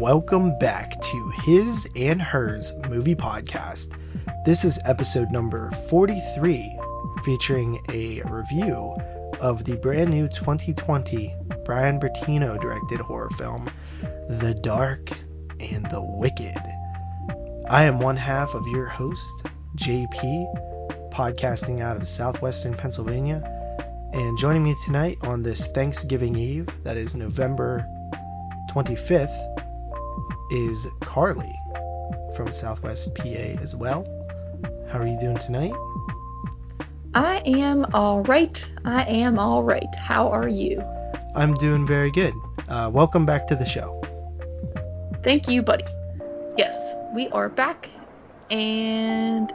welcome back to His and Hers Movie Podcast. This is episode number 43, featuring a review of the brand new 2020 Brian Bertino directed horror film, The Dark and the Wicked. I am one half of your host, JP, podcasting out of southwestern Pennsylvania. And joining me tonight on this Thanksgiving Eve, that is November 25th, is Carly from Southwest PA as well. How are you doing tonight? I am all right. I am all right. How are you? I'm doing very good. Uh, welcome back to the show. Thank you, buddy. Yes, we are back, and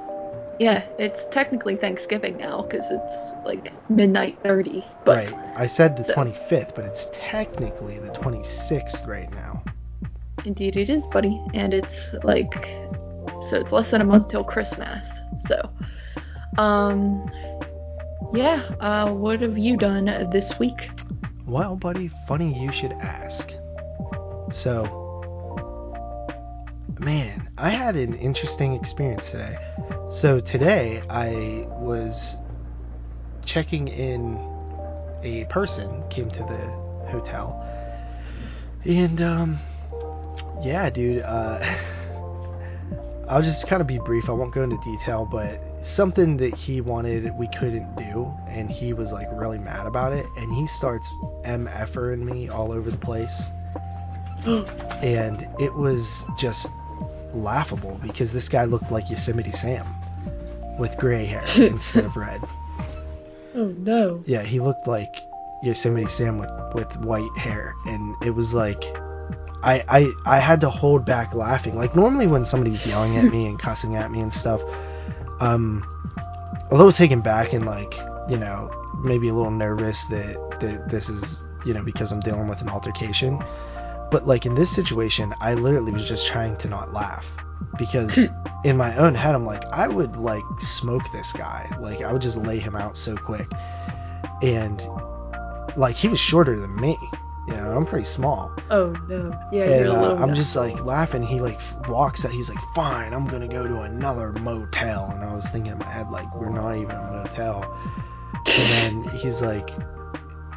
yeah, it's technically Thanksgiving now because it's like midnight thirty. But right. I said the so- 25th, but it's technically the 26th right now. Indeed it is, buddy, and it's like so it's less than a month till Christmas. So, um, yeah. Uh, what have you done this week? Well, buddy, funny you should ask. So, man, I had an interesting experience today. So, today I was checking in, a person came to the hotel, and, um, yeah, dude, uh, I'll just kind of be brief. I won't go into detail, but something that he wanted we couldn't do, and he was like really mad about it, and he starts mf'ing me all over the place, and it was just laughable because this guy looked like Yosemite Sam with gray hair instead of red. Oh no. Yeah, he looked like Yosemite Sam with with white hair, and it was like. I, I, I had to hold back laughing. Like normally when somebody's yelling at me and cussing at me and stuff, um, a little taken back and like you know maybe a little nervous that that this is you know because I'm dealing with an altercation. But like in this situation, I literally was just trying to not laugh because in my own head I'm like I would like smoke this guy. Like I would just lay him out so quick. And like he was shorter than me. You know, I'm pretty small. Oh no. Yeah, And uh. I'm just like laughing. He like walks out. He's like, "Fine, I'm gonna go to another motel." And I was thinking in my head like, "We're not even a motel." And then he's like,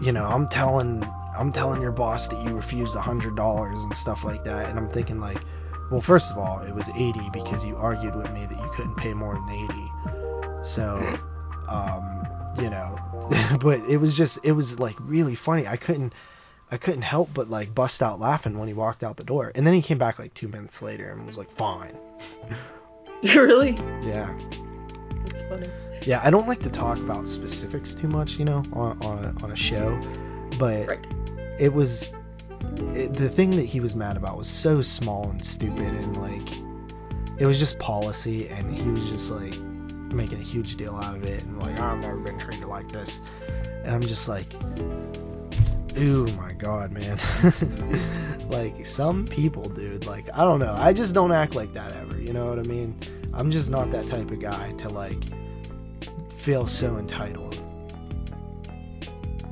"You know, I'm telling, I'm telling your boss that you refused a hundred dollars and stuff like that." And I'm thinking like, well, first of all, it was eighty because you argued with me that you couldn't pay more than eighty. So, um, you know, but it was just, it was like really funny. I couldn't. I couldn't help but like bust out laughing when he walked out the door. And then he came back like two minutes later and was like, "Fine." really. Yeah, That's funny. yeah. I don't like to talk about specifics too much, you know, on on a, on a show. But Right. it was it, the thing that he was mad about was so small and stupid, and like it was just policy, and he was just like making a huge deal out of it, and like I've never been treated like this, and I'm just like. Ooh my god, man. like some people, dude, like I don't know. I just don't act like that ever, you know what I mean? I'm just not that type of guy to like feel so entitled.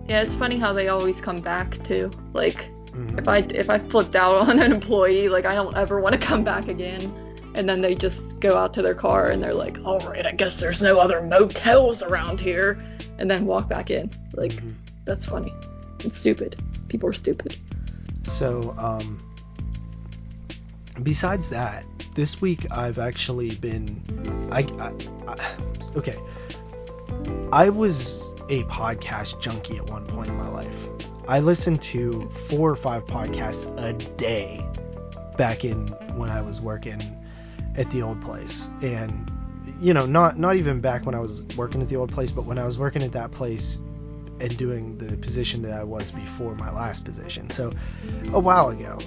Yeah, it's funny how they always come back too. Like Mhm. if I if I flipped out on an employee, like I don't ever want to come back again. And then they just go out to their car and they're like, "All right, I guess there's no other motels around here," and then walk back in. Like Mhm. that's funny. It's stupid. People are stupid. So, um, besides that, this week I've actually been, I, I, I, okay, I was a podcast junkie at one point in my life. I listened to four or five podcasts a day back in when I was working at the old place, and you know, not not even back when I was working at the old place, but when I was working at that place and doing the position that I was before my last position. So a while ago.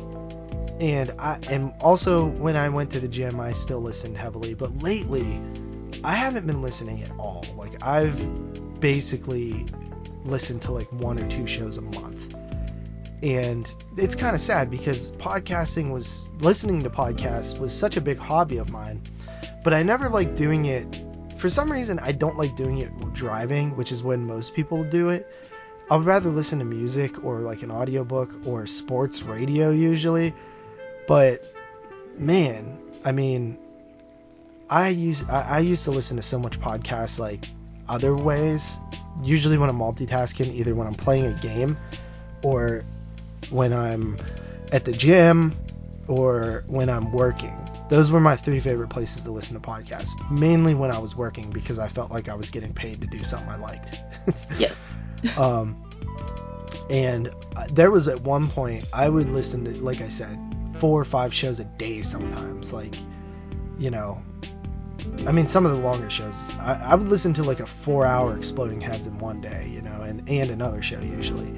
And I and also when I went to the gym I still listened heavily, but lately I haven't been listening at all. Like I've basically listened to like one or two shows a month. And it's kind of sad because podcasting was listening to podcasts was such a big hobby of mine, but I never liked doing it for some reason I don't like doing it driving, which is when most people do it. I'd rather listen to music or like an audiobook or sports radio usually. But man, I mean, I use I, I used to listen to so much podcasts like other ways. Usually when I'm multitasking, either when I'm playing a game or when I'm at the gym or when I'm working. Those were my three favorite places to listen to podcasts. Mainly when I was working because I felt like I was getting paid to do something I liked. yeah. um, and there was at one point I would listen to, like I said, four or five shows a day sometimes. Like, you know, I mean, some of the longer shows, I, I would listen to like a four-hour Exploding Heads in one day, you know, and and another show usually.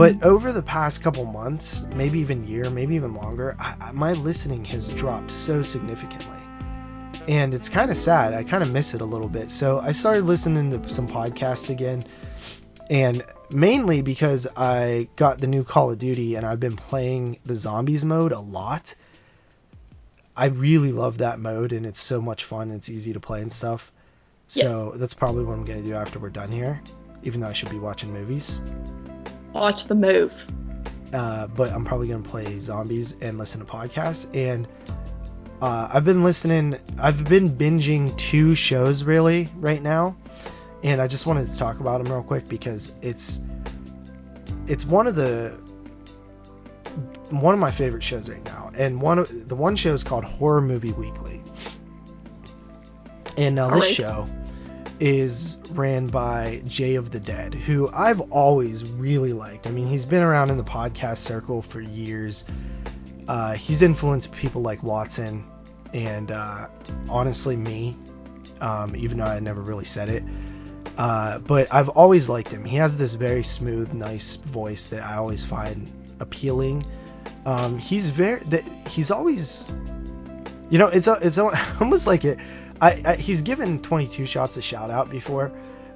But mm-hmm. over the past couple months, maybe even year, maybe even longer, I, I, my listening has dropped so significantly. And it's kind of sad. I kind of miss it a little bit. So I started listening to some podcasts again. And mainly because I got the new Call of Duty and I've been playing the zombies mode a lot. I really love that mode and it's so much fun. It's easy to play and stuff. So that's probably what I'm going to do after we're done here, even though I should be watching movies. Watch the move. Uh, but I'm probably going to play zombies and listen to podcasts. And uh, I've been listening, I've been binging two shows really right now and I just wanted to talk about them real quick because it's it's one of the one of my favorite shows right now, and one of the one show is called Horror Movie Weekly, and now this Alright. show is ran by Jay of the Dead, who I've always really liked. I mean, he's been around in the podcast circle for years. Uh, he's influenced people like Watson and uh, honestly me, um, even though I never really said it. Uh, but I've always liked him. He has this very smooth, nice voice that I always find appealing. Um, he's very that he's always, you know, it's a, it's a, almost like it. I, I he's given 22 shots a shout out before.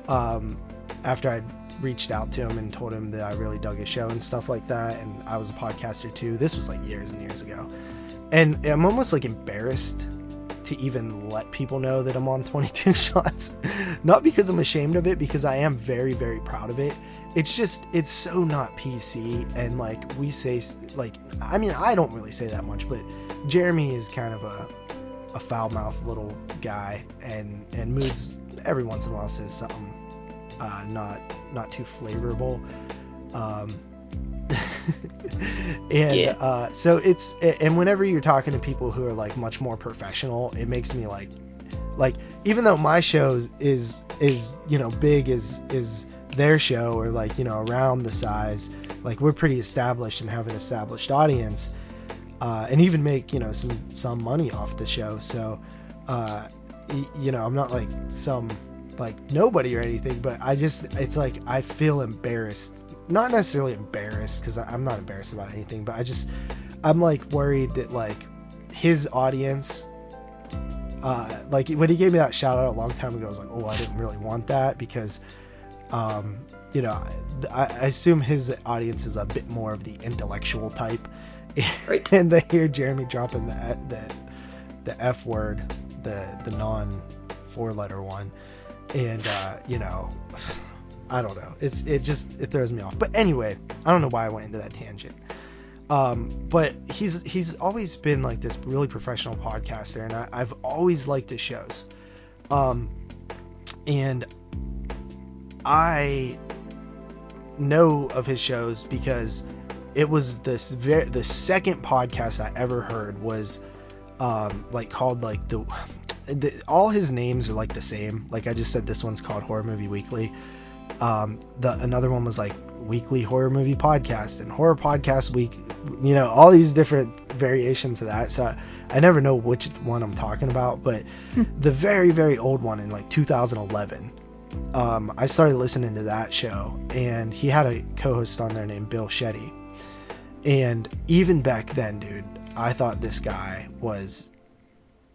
Um, after I reached out to him and told him that I really dug his show and stuff like that, and I was a podcaster too. This was like years and years ago, and I'm almost like embarrassed to even let people know that I'm on 22 shots. not because I'm ashamed of it, because I am very, very proud of it. It's just, it's so not PC, and like we say, like, I mean, I don't really say that much, but Jeremy is kind of a, a foul mouthed little guy, and and moods every once in a while says something uh, not not too flavorful. Um, and Yeah. uh, so it's and whenever you're talking to people who are like much more professional, it makes me like like even though my show is is you know big as is their show or like you know around the size, like we're pretty established and have an established audience, uh, and even make you know some some money off the show. So uh, you know I'm not like some like nobody or anything, but I just it's like I feel embarrassed. Not necessarily embarrassed because I'm not embarrassed about anything, but I just I'm like worried that like his audience, uh, like when he gave me that shout out a long time ago, I was like, oh, I didn't really want that because, um, you know, I, I assume his audience is a bit more of the intellectual type, Right. and they hear Jeremy dropping the the the F word, the the non four letter one, and uh, you know, I don't know. It's it just it throws me off. But anyway, I don't know why I went into that tangent. Um, but he's he's always been like this really professional podcaster, and I, I've always liked his shows. Um, and I know of his shows because it was this very the second podcast I ever heard was um like called like the, the all his names are like the same. Like I just said, this one's called Horror Movie Weekly. Um, the another one was like Weekly Horror Movie Podcast and Horror Podcast Week. You know, all these different variations of that. So I, I never know which one I'm talking about, but the very very old one in like 2011. Um, I started listening to that show, and he had a co-host on there named Bill Chete. And even back then, dude, I thought this guy was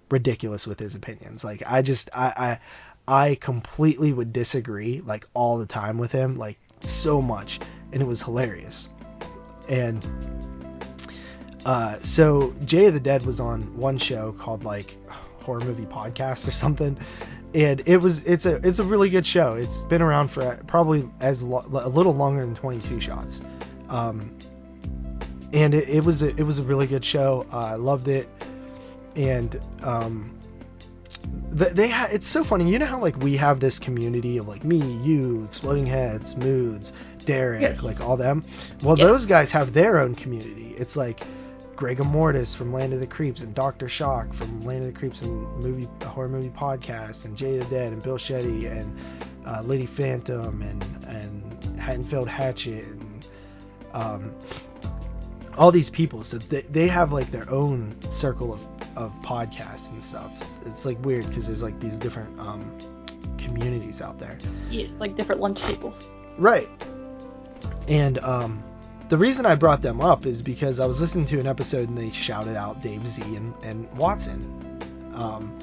ridiculous with his opinions. Like I just I I I completely would disagree like all the time with him, like so much, and it was hilarious. And uh, so Jay of the Dead was on one show called like horror movie podcast or something, and it was it's a it's a really good show. It's been around for probably as lo- a little longer than 22 shots. Um, and it, it was a, it was a really good show. Uh, I loved it, and um, th- they ha- it's so funny. You know how like we have this community of like me, you, Exploding Heads, Moods, Derek, Yes. like all them. Well, Yes. those guys have their own community. It's like Greg Mortis from Land of the Creeps and Doctor Shock from Land of the Creeps and movie horror movie podcast and Jay the Dead and Bill Chete and uh, Lady Phantom and and Haddonfield Hatchet and um, all these people. So they, they have like their own circle of, of podcasts and stuff. It's like weird because there's like these different um, communities out there. Yeah, like different lunch tables. Right. And um, the reason I brought them up is because I was listening to an episode and they shouted out Dave Z and, and Watson. Um,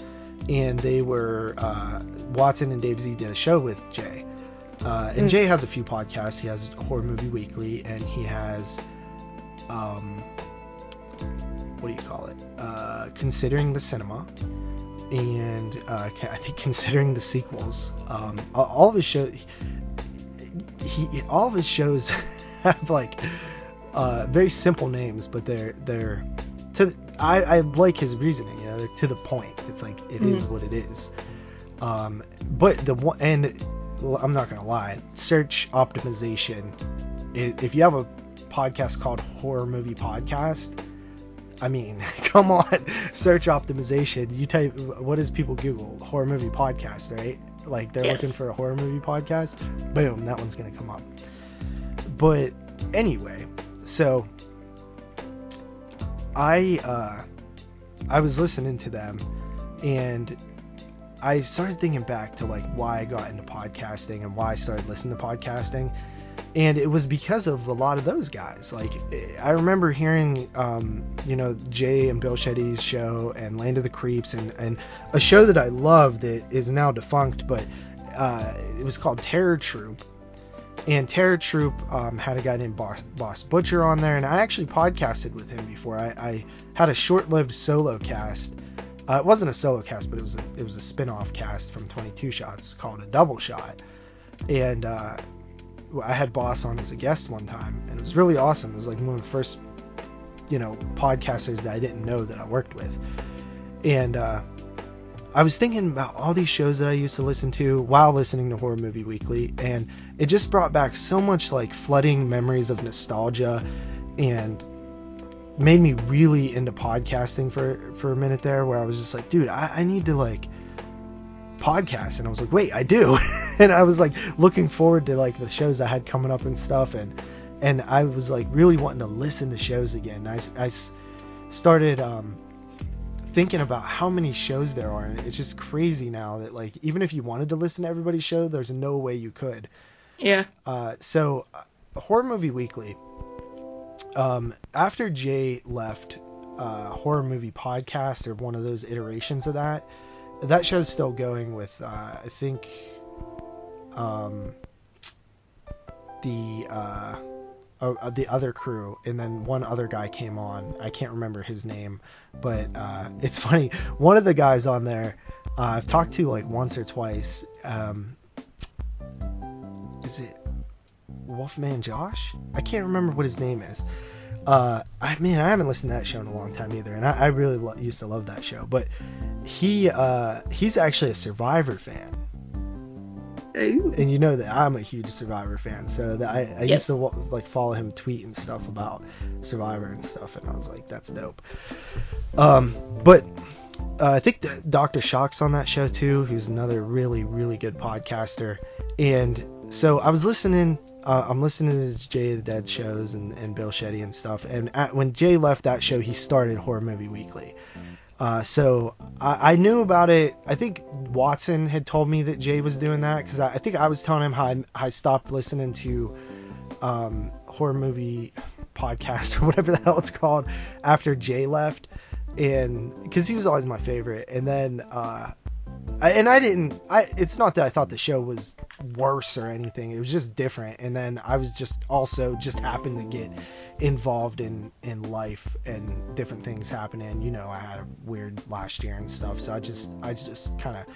and they were, uh, Watson and Dave Z did a show with Jay. Uh, and Mm. Jay has a few podcasts. He has Horror Movie Weekly and he has, um, what do you call it? Uh, Considering the Cinema. And uh, I think considering the sequels, um, all- of his shows, he all of his shows have like uh, very simple names, but they're they're to I, I like his reasoning. You know, they're to the point. It's like it is Mhm. what it is. Um, but the one and I'm not gonna lie, search optimization. If you have a podcast called Horror Movie Podcast, I mean, come on, search optimization. You type what does people Google horror movie podcast, right? Like they're Yes. looking for a horror movie podcast. Boom, that one's gonna come up. But anyway, so I uh, I was listening to them, and I started thinking back to like why I got into podcasting and why I started listening to podcasting, and it was because of a lot of those guys. Like I remember hearing, um, you know, Jay and Bill Chete's show and Land of the Creeps and and a show that I loved that is now defunct, but uh, it was called Terror Troop. And Terror Troop um, had a guy named Boss, Boss Butcher on there, and I actually podcasted with him before. I, I had a short-lived solo cast. Uh, it wasn't a solo cast, but it was a, it was a spin-off cast from 22 Shots called a Double Shot. And uh, I had Boss on as a guest one time, and it was really awesome. It was like one of the first, you know, podcasters that I didn't know that I worked with. And uh, I was thinking about all these shows that I used to listen to while listening to Horror Movie Weekly, and it just brought back so much like flooding memories of nostalgia, and made me really into podcasting for for a minute there, where I was just like, dude, I, I need to like podcast, and I was like, wait, I do, and I was like looking forward to like the shows I had coming up and stuff, and and I was like really wanting to listen to shows again. I, I started um, thinking about how many shows there are, and it's just crazy now that like even if you wanted to listen to everybody's show, there's no way you could. Yeah. Uh, so, uh, Horror Movie Weekly. Um, after Jay left uh, Horror Movie Podcast or one of those iterations of that, that show's still going with uh, I think um, the uh, uh, uh, the other crew, and then one other guy came on. I can't remember his name, but uh, it's funny. One of the guys on there, uh, I've talked to like once or twice. Um, is it Wolfman Josh? I can't remember what his name is. Uh, I mean, I haven't listened to that show in a long time either, and I, I really lo- used to love that show. But he uh, he's actually a Survivor fan, Ooh. and you know that I'm a huge Survivor fan, so that I, I used to like follow him tweet and stuff about Survivor and stuff, and I was like, that's dope. Um, but uh, I think Dr. Shock's on that show too, who's another really really good podcaster, and so I was listening. Uh, I'm listening to Jay the Dead shows and, and Bill Chete and stuff. And at, when Jay left that show, he started Horror Movie Weekly. Uh, so I, I knew about it. I think Watson had told me that Jay was doing that because I, I think I was telling him how I, I stopped listening to um, horror movie podcast or whatever the hell it's called after Jay left, and because he was always my favorite. And then uh, and I didn't. I it's not that I thought the show was worse or anything. It was just different. And then I was just also just happened to get involved in in life and different things happening. You know, I had a weird last year and stuff, so I just I just kind of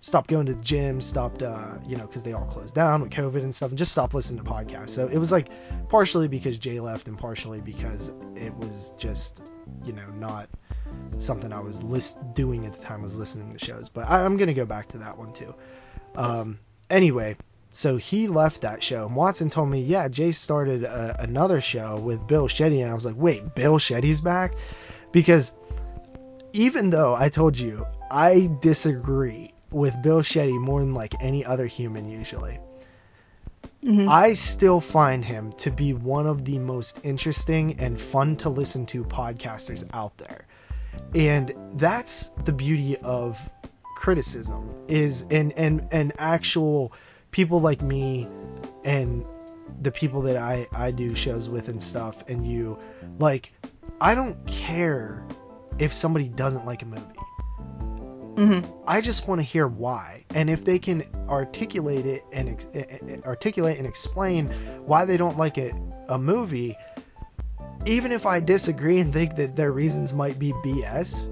stopped going to the gym, stopped uh, you know, because they all closed down with COVID and stuff, and just stopped listening to podcasts. So it was like partially because Jay left, and partially because it was just you know not something I was list doing at the time. I was listening to shows, but I, I'm gonna go back to that one too. Um, anyway, so he left that show. And Watson told me, yeah, Jay started a, another show with Bill Chete. And I was like, wait, Bill Chete's back? Because even though I told you I disagree with Bill Chete more than like any other human usually, Mhm. I still find him to be one of the most interesting and fun to listen to podcasters out there. And that's the beauty of criticism is and and and actual people like me and the people that I I do shows with and stuff and you like I don't care if somebody doesn't like a movie. Mhm. I just want to hear why, and if they can articulate it and ex- articulate and explain why they don't like it, a movie, even if I disagree and think that their reasons might be BS,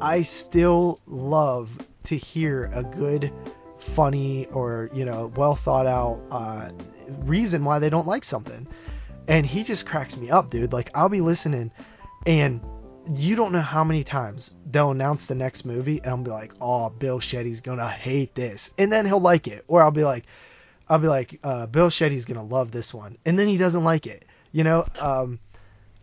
I still love to hear a good, funny, or you know, well thought out uh, reason why they don't like something. And he just cracks me up, dude. Like I'll be listening, and you don't know how many times they'll announce the next movie and I'll be like, "Oh, Bill Chete's gonna hate this," and then he'll like it, or I'll be like, "I'll be like, uh, Bill Chete's gonna love this one," and then he doesn't like it. You know, um,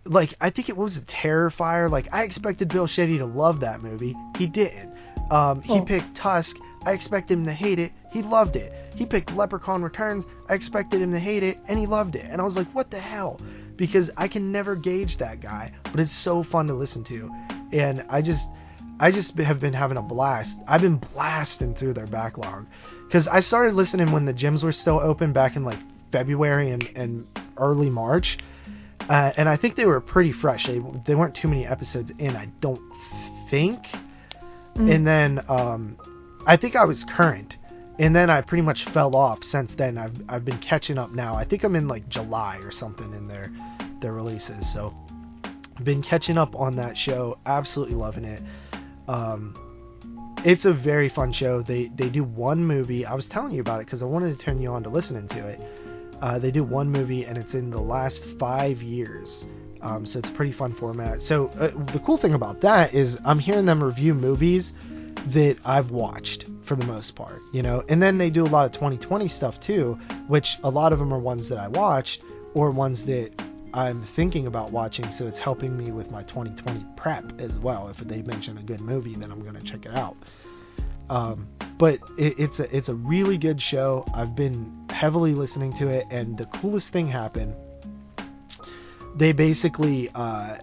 like I think it was a Terrifier. Like I expected Bill Chete to love that movie, he didn't. Um, he Oh. picked Tusk. I expected him to hate it. He loved it. He picked Leprechaun Returns. I expected him to hate it, and he loved it. And I was like, what the hell? Because I can never gauge that guy, but it's so fun to listen to. And I just, I just have been having a blast. I've been blasting through their backlog because I started listening when the gyms were still open back in like February and, and early March. Uh, and I think they were pretty fresh. They, they weren't too many episodes in, I don't think Mhm. and then um, I think I was current, and then I pretty much fell off since then. I've I've been catching up now. I think I'm in like July or something in their their releases, so been catching up on that show. Absolutely loving it. Um, it's a very fun show. They they do one movie. I was telling you about it because I wanted to turn you on to listening to it. Uh, they do one movie and it's in the last five years. Um, so it's a pretty fun format. So uh, the cool thing about that is I'm hearing them review movies that I've watched for the most part, you know. And then they do a lot of 2020 stuff too, which a lot of them are ones that I watched or ones that I'm thinking about watching. So it's helping me with my 2020 prep as well. If they mention a good movie, then I'm gonna check it out. Um, but it, it's a it's a really good show. I've been heavily listening to it, and the coolest thing happened. They basically, uh,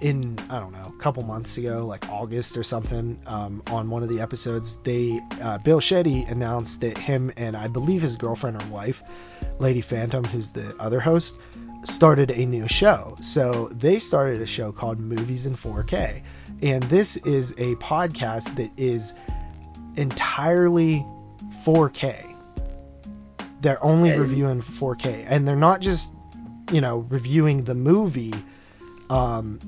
in I don't know, a couple months ago, like August or something, um, on one of the episodes, they uh, Bill Chete announced that him and I believe his girlfriend or wife, Lady Phantom, who's the other host, started a new show. So they started a show called Movies in 4K, and this is a podcast that is entirely 4K. They're only reviewing 4K, and they're not just, you know, reviewing the movie, um,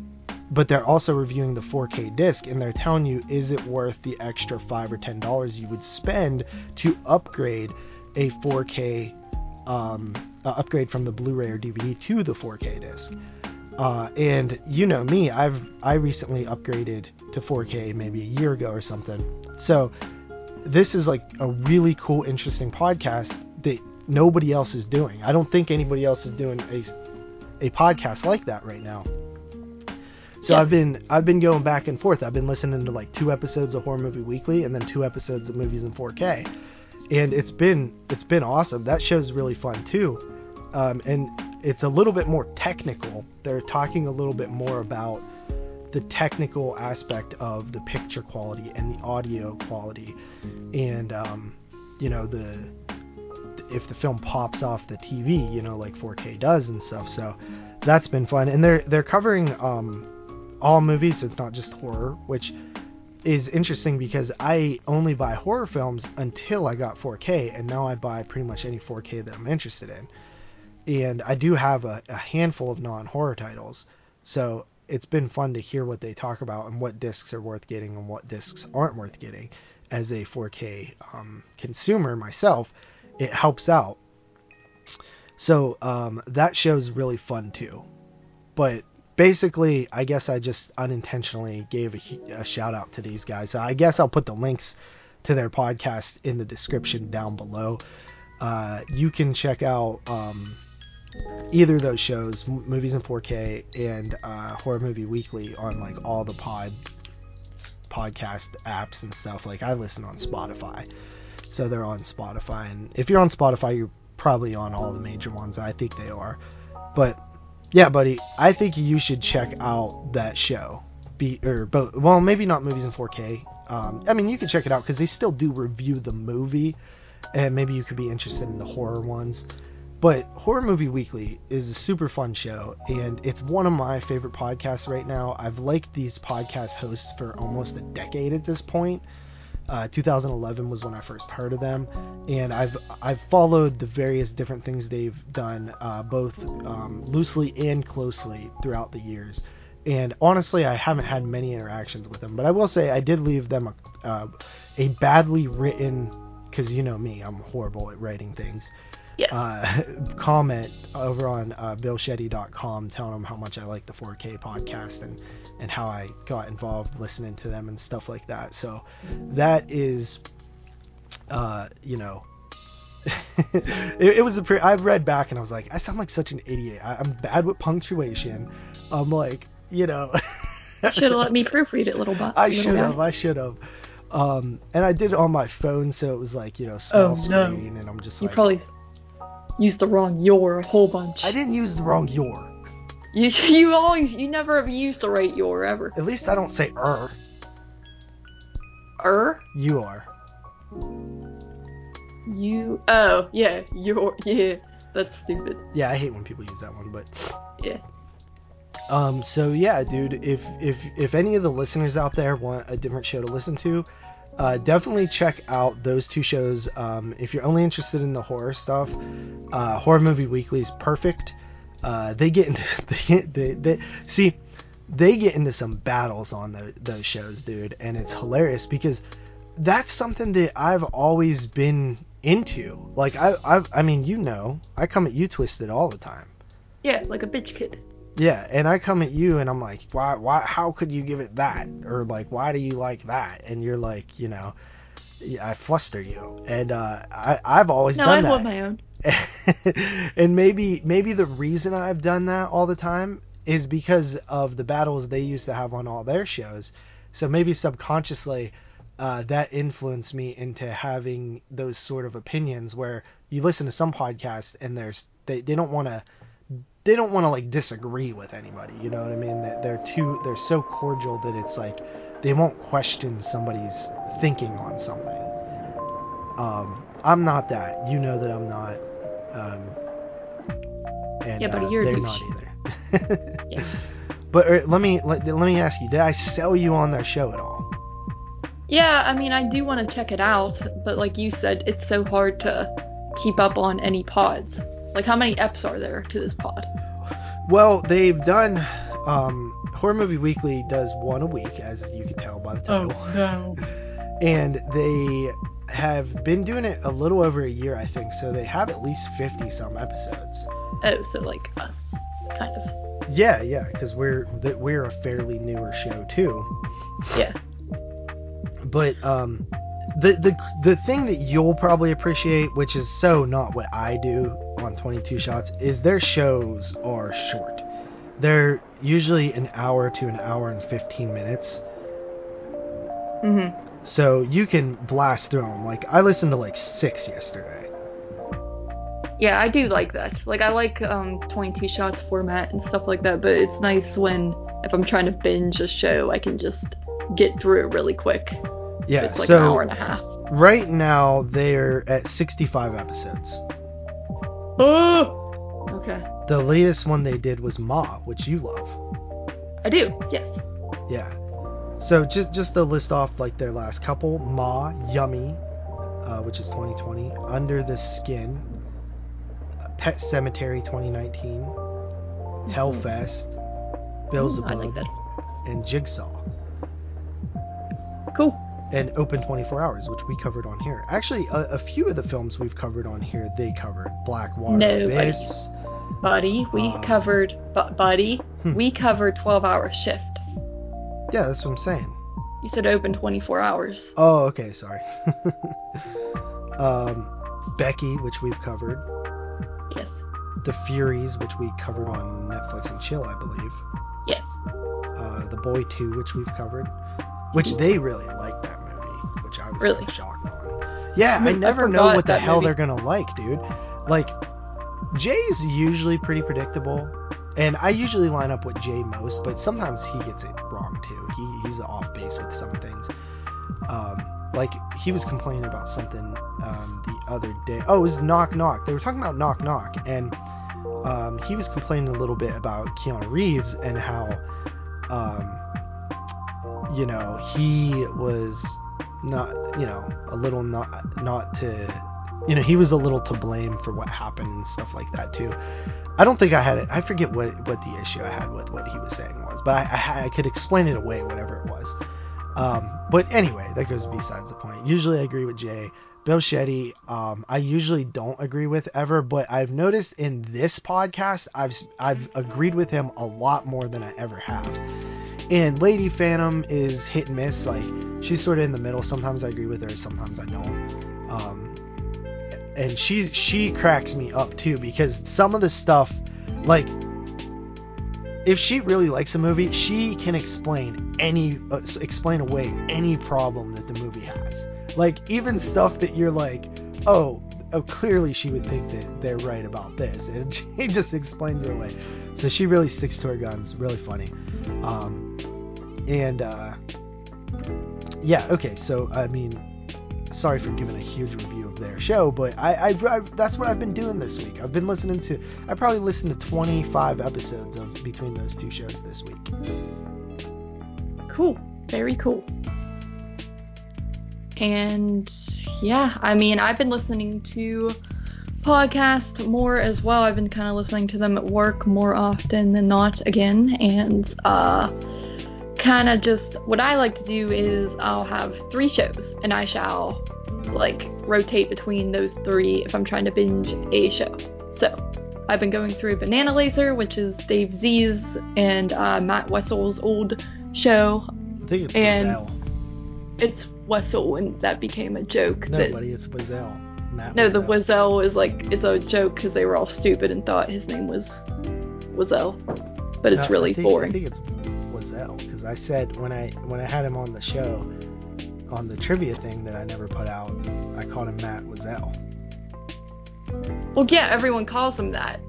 but they're also reviewing the 4K disc, and they're telling you is it worth the extra five or ten dollars you would spend to upgrade a 4K, um, uh, upgrade from the Blu-ray or DVD to the 4K disc. Uh, and you know me, I've I recently upgraded to 4K maybe a year ago or something. So this is like a really cool, interesting podcast that nobody else is doing. I don't think anybody else is doing a a podcast like that right now. So Yeah. I've been I've been going back and forth. I've been listening to like two episodes of Horror Movie Weekly and then two episodes of movies in 4K, and it's been it's been awesome. That show's really fun too, um, and it's a little bit more technical. They're talking a little bit more about the technical aspect of the picture quality and the audio quality, and um, you know the if the film pops off the TV, you know, like 4K does and stuff. So that's been fun, and they're they're covering um, all movies. It's not just horror, which is interesting because I only buy horror films until I got 4K, and now I buy pretty much any 4K that I'm interested in. And I do have a, a handful of non-horror titles, so it's been fun to hear what they talk about and what discs are worth getting and what discs aren't worth getting. As a 4K um, consumer myself, it helps out. So um, that show's really fun too. But basically, I guess I just unintentionally gave a, a shout out to these guys. I guess I'll put the links to their podcast in the description down below. Uh, you can check out um, either of those shows, Movies in 4K and uh, Horror Movie Weekly, on like all the pod podcast apps and stuff. Like I listen on Spotify, so they're on Spotify. And if you're on Spotify, you're probably on all the major ones. I think they are. But yeah, buddy, I think you should check out that show. Be or both. Well, maybe not movies in 4K. Um, I mean, you can check it out because they still do review the movie, and maybe you could be interested in the horror ones. But Horror Movie Weekly is a super fun show, and it's one of my favorite podcasts right now. I've liked these podcast hosts for almost a decade at this point. Uh, 2011 was when I first heard of them, and I've I've followed the various different things they've done, uh, both um, loosely and closely throughout the years. And honestly, I haven't had many interactions with them, but I will say I did leave them a, uh, a badly written, because you know me, I'm horrible at writing things. Yes. Uh, comment over on uh, BillChete.com telling them how much I like the 4K podcast and and how I got involved listening to them and stuff like that. So that is, uh, you know, it, it was a pre- I've read back and I was like, I sound like such an idiot. I, I'm bad with punctuation. I'm like, you know. Should have let me proofread it, little bit. I should have. I should have. Um, and I did it on my phone, so it was like you know small Oh, no. screen, and I'm just You like, probably used the wrong your a whole bunch. I didn't use the wrong your. You you always you never have used the right your ever. At least I don't say er. Er You are. you oh yeah your yeah that's stupid Yeah, I hate when people use that one, but yeah um, so yeah, dude, if if if any of the listeners out there want a different show to listen to, uh, definitely check out those two shows. Um, if you're only interested in the horror stuff, uh, Horror Movie Weekly is perfect. Uh, they get into they, they, they see they get into some battles on the, those shows, dude, and it's hilarious because that's something that I've always been into. Like I I've, I mean, you know, I come at you twisted all the time. yeah like a bitch kid Yeah, and I come at you and I'm like, why, why, how could you give it that? Or like, why do you like that? And you're like, you know, I fluster you, and uh, I, I've always no I done hold my own and maybe, maybe the reason I've done that all the time is because of the battles they used to have on all their shows. So maybe subconsciously, uh, that influenced me into having those sort of opinions where you listen to some podcasts and there's they, they don't want to they don't want to like disagree with anybody you know what i mean? That they're too they're so cordial that it's like they won't question somebody's thinking on something. Um i'm not that. You know that i'm not. Um and Yeah, buddy, uh, you're they're not either. Yeah. but uh, let me let, let me ask you did i sell you on their show at all? Yeah I mean I do want to check it out but like you said it's so hard to keep up on any pods like how many eps are there to this pod Well, they've done. Um, Horror Movie Weekly does one a week, as you can tell by the title. Oh, no And they have been doing it a little over a year, I think. So they have at least 50 some episodes. oh so like us kind of Yeah, yeah, because we're that we're a fairly newer show too. yeah But um, the the the thing that you'll probably appreciate, which is so not what I do on 22 Shots, is their shows are short. They're usually an hour to an hour and 15 minutes. mhm So you can blast through them. Like I listened to like six yesterday. Yeah, I do like that. Like I like um 22 shots format and stuff like that, but it's nice when if I'm trying to binge a show, I can just get through it really quick. Yeah. it's like so an hour and a half. right now they're at 65 episodes. Oh. Okay. The latest one they did was Ma, which you love. I do. Yes. Yeah. So just just to list off like their last couple: Ma, Yummy, uh, which is 2020, Under the Skin, uh, Pet Sematary 2019, Hellfest, Beelzebub, Mm-hmm. I like that. and Jigsaw. Cool. And Open 24 Hours, which we covered on here. Actually, a, a few of the films we've covered on here, they covered Blackwater Nobody. Abyss. Buddy, we Uh, covered. Bu- buddy, Hmm. we covered 12 hour shift. Yeah, that's what I'm saying. You said open 24 hours. Oh, okay, sorry. um, Becky, which we've covered. Yes. The Furies, which we covered on Netflix and Chill, I believe. Yes. Uh, the Boy 2, which we've covered. Which they really movie, which I was Really? shocked on. Yeah, I I never know what the hell movie. they're gonna like, dude. Like, Jay's usually pretty predictable, and I usually line up with Jay most, but sometimes he gets it wrong too. He he's off base with some things. Um, like he was complaining about something um, the other day. Oh, it was Knock Knock. They were talking about Knock Knock, and um, he was complaining a little bit about Keanu Reeves and how, um, you know, he was not, you know, a little not not to, you know, he was a little to blame for what happened and stuff like that too. I don't think I had it. I forget what what the issue I had with what he was saying was, but I I, I could explain it away, whatever it was. Um, but anyway, that goes besides the point. Usually, I agree with Jay. Bill Chete, um, I usually don't agree with ever, but I've noticed in this podcast, I've I've agreed with him a lot more than I ever have. And Lady Phantom is hit and miss. Like she's sort of in the middle. Sometimes I agree with her, sometimes I don't. Um, and she's she cracks me up too because some of the stuff, like if she really likes a movie, she can explain any uh, explain away any problem that the movie has. Like even stuff that you're like, oh, oh, clearly she would think that they're right about this, and she just explains it away. So she really sticks to her guns. Really funny. Um, and uh, yeah, okay. So I mean, sorry for giving a huge review of their show, but I, I, I that's what I've been doing this week. I've been listening to. I probably listened to 25 episodes of between those two shows this week. Cool. Very cool. And yeah, I mean, I've been listening to podcasts more as well. I've been kind of listening to them at work more often than not again. And uh, kind of just what I like to do is I'll have three shows and I shall like rotate between those three if I'm trying to binge a show. So I've been going through Banana Laser, which is Dave Z's and uh, Matt Wessel's old show. I think it's And- Wazelle. It's Wessel, and that became a joke. No, that, buddy, it's Wazelle. Matt no, the Wazelle. Wazell is like it's a joke because they were all stupid and thought his name was Wazell, but it's No, really I think, boring. I think it's Wazelle because I said when I when I had him on the show on the trivia thing that I never put out, I called him Matt Wazelle. Well, yeah, everyone calls him that.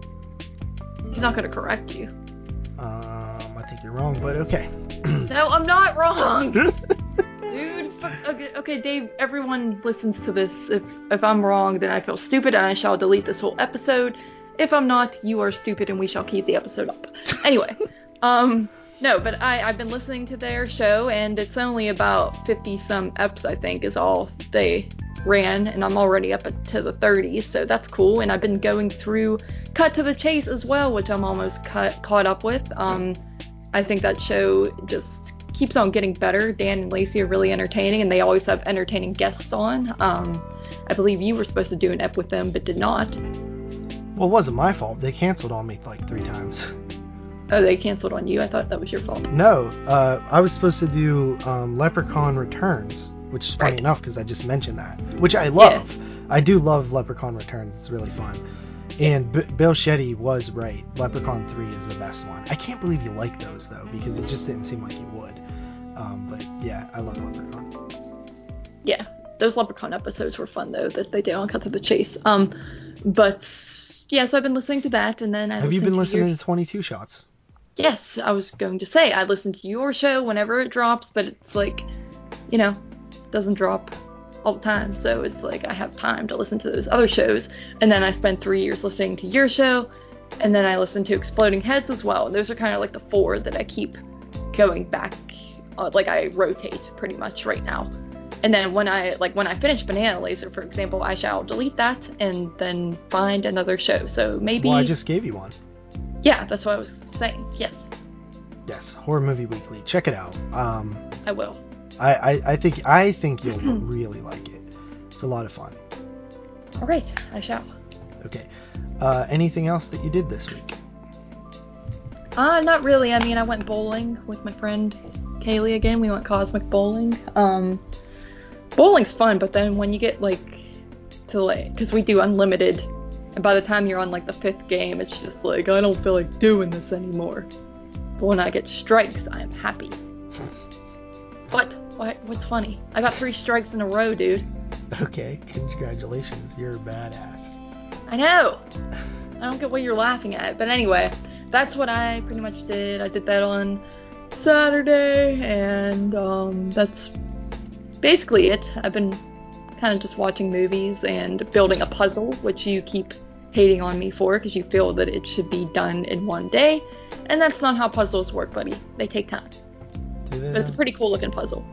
He's not gonna correct you. Um, I think you're wrong, but okay. No, I'm not wrong. Dude, okay, okay, Dave. Everyone listens to this. If if I'm wrong, then I feel stupid, and I shall delete this whole episode. If I'm not, you are stupid, and we shall keep the episode up. Anyway, um, no, but I I've been listening to their show, and it's only about fifty some eps, I think, is all they ran, and I'm already up to the 30s, so that's cool. And I've been going through Cut to the Chase as well, which I'm almost cut, caught up with. Um, I think that show just keeps on getting better. Dan and Lacey are really entertaining, and they always have entertaining guests on. Um, I believe you were supposed to do an ep with them, but did not. Well, it wasn't my fault. They canceled on me like three times. Oh, they canceled on you. I thought that was your fault. No, uh, I was supposed to do um, Leprechaun Returns, which is funny Right. enough because I just mentioned that, which I love. I do love Leprechaun Returns. It's really fun. And B- Bill Chete was right. Leprechaun 3 is the best one. I can't believe you like those, though, because it just didn't seem like you would. Um, but yeah, I love Leprechaun. Yeah, those Leprechaun episodes were fun though that they did on Cut to the Chase. Um, but yeah, so I've been listening to that, and then I Have you been listened to your- listening to 22 Shots? Yes, I was going to say I listen to your show whenever it drops, but it's like, you know, doesn't drop all the time. So it's like I have time to listen to those other shows, and then I spent three years listening to your show, and then I listen to Exploding Heads as well. And those are kind of like the four that I keep going back like I rotate pretty much right now. And then when I like when I finish Banana Laser, for example, I shall delete that and then find another show. So maybe Well, I just gave you one. yeah, that's what I was saying. Yes, Yes, Horror Movie Weekly. Check it out. Um, I will. I, I, I think I think you'll really like it. It's a lot of fun. All right, I shall. Okay. Uh, anything else that you did this week? Uh, not really. I mean, I went bowling with my friend Kaylee again. We went cosmic bowling. Um, bowling's fun, but then when you get like to like, because we do unlimited, and by the time you're on like the fifth game, it's just like I don't feel like doing this anymore. But when I get strikes, I am happy. What? What? What's funny? I got three strikes in a row, dude. Okay. Congratulations. You're a badass. I know. I don't get what you're laughing at. But anyway, that's what I pretty much did. I did that on Saturday, and um, that's basically it. I've been kind of just watching movies and building a puzzle, which you keep hating on me for because you feel that it should be done in one day. And that's not how puzzles work, buddy. They take time. But it's a pretty cool looking puzzle.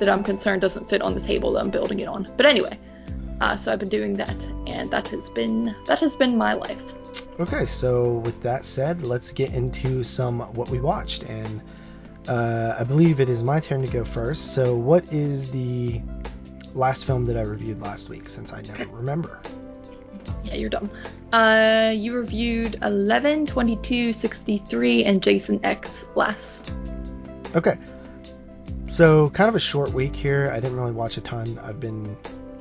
That I'm concerned doesn't fit on the table that I'm building it on. But anyway, uh, so I've been doing that, and that has been that has been my life. Okay, so with that said, let's get into some what we watched, and uh, I believe it is my turn to go first. So, what is the last film that I reviewed last week? Since I never remember. Yeah, you're dumb. Uh, you reviewed 11, 22, 63, and Jason X last. Okay, so kind of a short week here. I didn't really watch a ton. I've been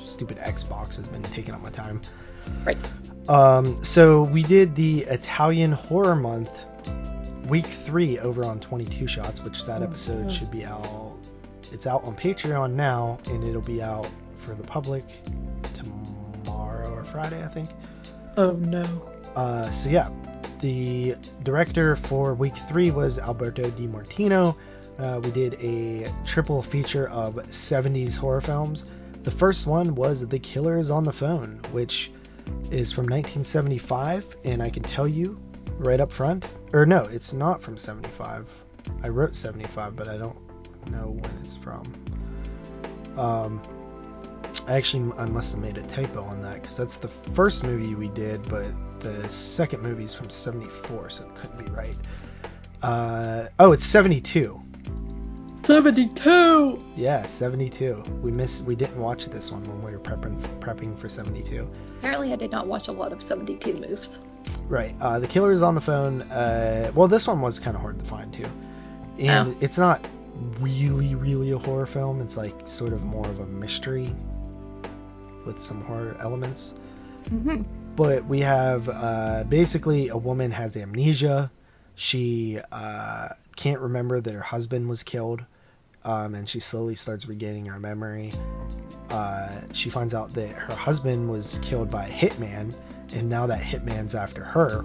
stupid Xbox has been taking up my time. Right. Um, so we did the Italian Horror Month, week three, over on 22 Shots, which that episode should be out. It's out on Patreon now, and it'll be out for the public tomorrow or Friday, I think. Oh no. Uh, so yeah, the director for week three was Alberto De Martino. Uh, we did a triple feature of 70s horror films. The first one was The Killer is on the Phone, which is from 1975, and I can tell you right up front, or no, it's not from 75. I wrote 75, but I don't know when it's from. Um, I actually I must have made a typo on that because that's the first movie we did, but the second movie is from '74, so it couldn't be right. Uh, oh, it's '72. 72! Yeah, '72. We missed. We didn't watch this one when we were prepping prepping for '72. Apparently, I did not watch a lot of 72 moves. Right. Uh, the killer is on the phone. Uh, well, this one was kind of hard to find too, and Oh. it's not really, really a horror film. It's like sort of more of a mystery with some horror elements. Mm-hmm. but we have uh, basically a woman has amnesia. She uh, can't remember that her husband was killed, um, and she slowly starts regaining her memory. Uh, she finds out that her husband was killed by a hitman, and now that hitman's after her.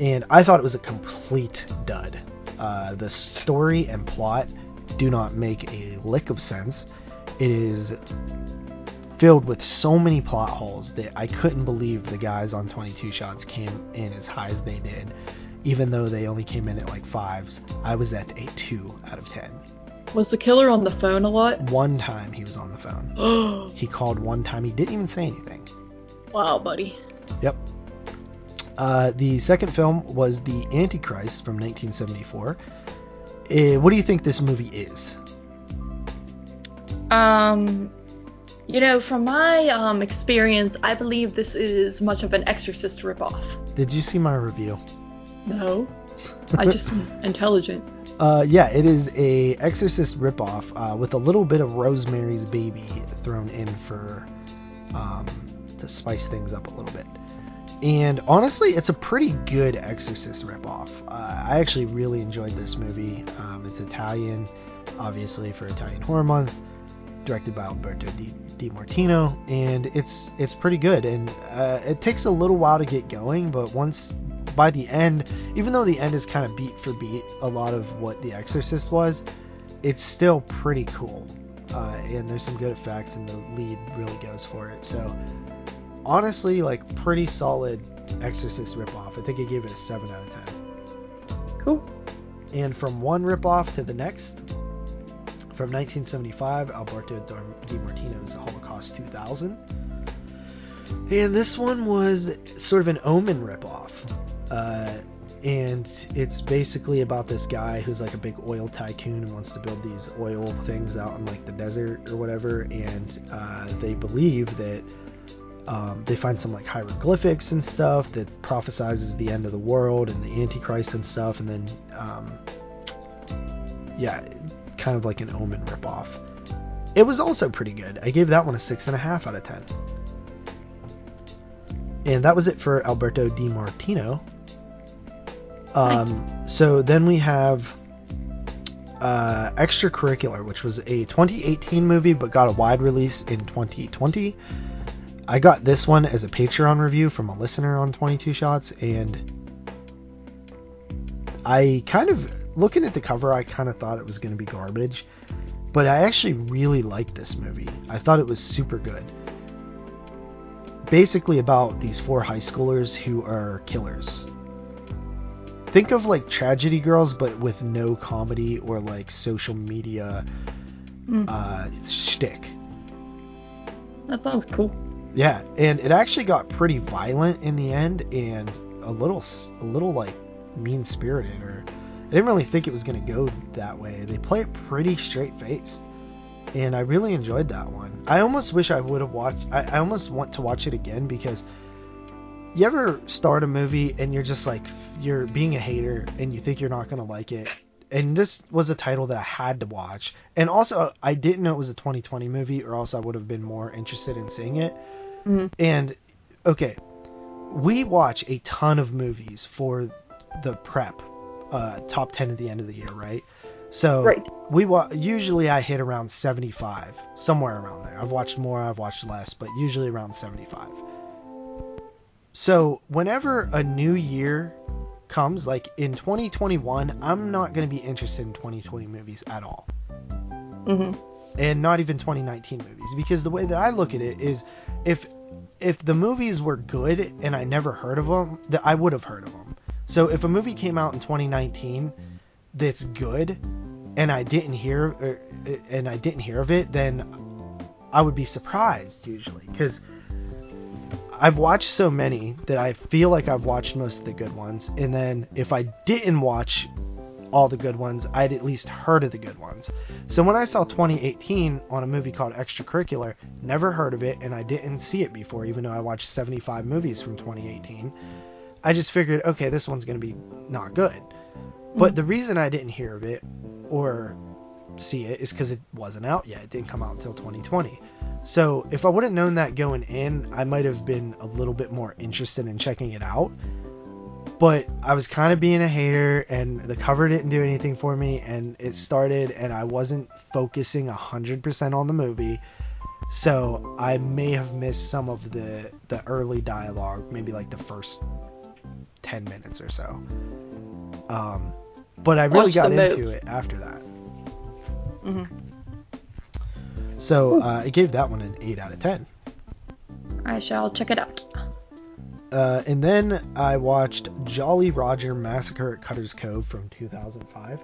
And I thought it was a complete dud. Uh, the story and plot do not make a lick of sense. It is filled with so many plot holes that I couldn't believe the guys on 22 shots came in as high as they did. Even though they only came in at like fives, I was at a two out of ten. Was the killer on the phone a lot? One time he was on the phone. Oh, He called one time. He didn't even say anything. wow, buddy. Yep. Uh, the second film was The Antichrist from 1974. Uh, what do you think this movie is? Um, you know, from my um experience, I believe this is much of an Exorcist ripoff. Did you see my review? No, I just intelligent. Uh, yeah, it is a Exorcist ripoff uh, with a little bit of Rosemary's Baby thrown in for um, to spice things up a little bit. And honestly, it's a pretty good Exorcist ripoff. Uh, I actually really enjoyed this movie. Um, it's Italian, obviously for Italian Horror Month, directed by Alberto Di, De Martino, and it's it's pretty good. And uh, it takes a little while to get going, but once by the end, even though the end is kind of beat for beat a lot of what The Exorcist was, it's still pretty cool. Uh, and there's some good effects, and the lead really goes for it. So, honestly, like pretty solid Exorcist ripoff. I think I gave it a seven out of ten. Cool. and from one ripoff to the next, from 1975, Alberto De Martino's Holocaust 2000. And this one was sort of an Omen ripoff. Uh, and it's basically about this guy who's like a big oil tycoon and wants to build these oil things out in like the desert or whatever. And uh, they believe that um, they find some like hieroglyphics and stuff that prophesizes the end of the world and the Antichrist and stuff. And then, um, yeah, kind of like an Omen ripoff. It was also pretty good. I gave that one a six and a half out of ten. And that was it for Alberto De Martino. Um, so then we have uh, Extracurricular, which was a 2018 movie but got a wide release in 2020. I got this one as a Patreon review from a listener on 22 Shots, and I kind of, looking at the cover, I kind of thought it was going to be garbage, but I actually really liked this movie. I thought it was super good. Basically, about these four high schoolers who are killers think of like tragedy girls but with no comedy or like social media Mm. uh shtick. That sounds cool. Yeah, and it actually got pretty violent in the end and a little a little like mean spirited or I didn't really think it was going to go that way. They play it pretty straight faced. And I really enjoyed that one. I almost wish I would have watched I, I almost want to watch it again because you ever start a movie and you're just like you're being a hater and you think you're not going to like it? And this was a title that I had to watch. And also I didn't know it was a 2020 movie or else I would have been more interested in seeing it. Mhm. and okay we watch a ton of movies for the prep uh, top 10 at the end of the year right? So Right. we wa- usually I hit around 75 somewhere around there. I've watched more I've watched less but usually around 75 so, whenever a new year comes, like in 2021, I'm not going to be interested in 2020 movies at all. hmm And not even 2019 movies because the way that I look at it is if if the movies were good and I never heard of them, that I would have heard of them. So, if a movie came out in 2019 that's good and I didn't hear or, and I didn't hear of it, then I would be surprised usually because I've watched so many that I feel like I've watched most of the good ones, and then if I didn't watch all the good ones, I'd at least heard of the good ones. So when I saw 2018 on a movie called Extracurricular, never heard of it, and I didn't see it before, even though I watched 75 movies from 2018. I just figured, okay, this one's going to be not good. But mm. the reason I didn't hear of it or see it is because it wasn't out yet. It didn't come out until 2020. So if I would have known that going in, I might have been a little bit more interested in checking it out. But I was kind of being a hater, and the cover didn't do anything for me, and it started, and I wasn't focusing 100% on the movie. So I may have missed some of the, the early dialogue, maybe like the first 10 minutes or so. Um, but I really got into move. it after that. Hmm So uh, I gave that one an 8 out of 10. I shall check it out. Uh, and then I watched Jolly Roger Massacre at Cutter's Cove from 2005.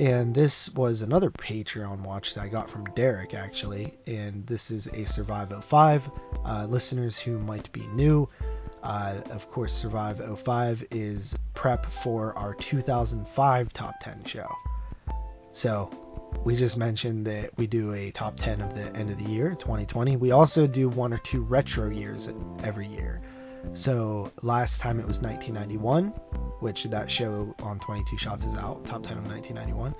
And this was another Patreon watch that I got from Derek, actually. And this is a Survive 05. Uh, listeners who might be new, uh, of course, Survive 05 is prep for our 2005 Top 10 show. So we just mentioned that we do a top 10 of the end of the year, 2020. We also do one or two retro years every year. So last time it was 1991, which that show on 22 Shots is out, top 10 of 1991.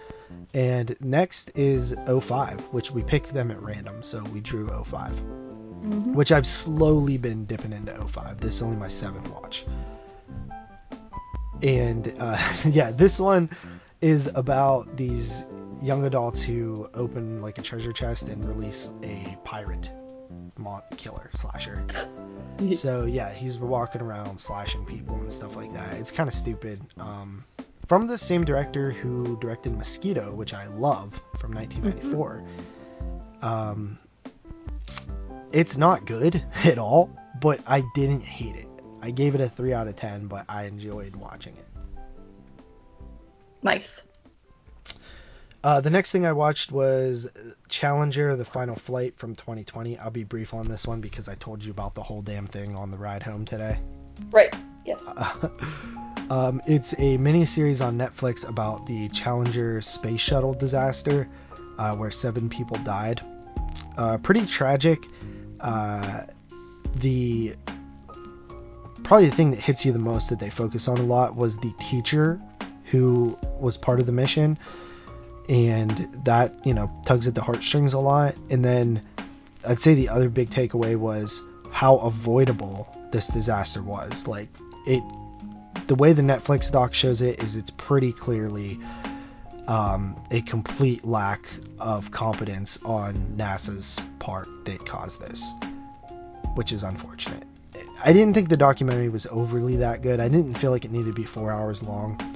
And next is 05, which we picked them at random, so we drew 05, hmm which I've slowly been dipping into 05. This is only my seventh watch. And uh, yeah, this one is about these young adults who open like a treasure chest and release a pirate killer slasher. So yeah, he's walking around slashing people and stuff like that. It's kind of stupid. Um, from the same director who directed Mosquito, which I love from 1994. Um, it's not good at all, but I didn't hate it. I gave it a three out of ten, but I enjoyed watching it. Nice. Uh, the next thing I watched was Challenger: The Final Flight from 2020. I'll be brief on this one because I told you about the whole damn thing on the ride home today. Right. Yes. um, it's a mini series on Netflix about the Challenger space shuttle disaster, uh, where seven people died. Uh, pretty tragic. Uh, the probably the thing that hits you the most that they focus on a lot was the teacher who was part of the mission, and that you know tugs at the heartstrings a lot. And then I'd say the other big takeaway was how avoidable this disaster was. Like it, the way the Netflix doc shows it is it's pretty clearly um, a complete lack of competence on NASA's part that caused this, which is unfortunate. I didn't think the documentary was overly that good. I didn't feel like it needed to be four hours long.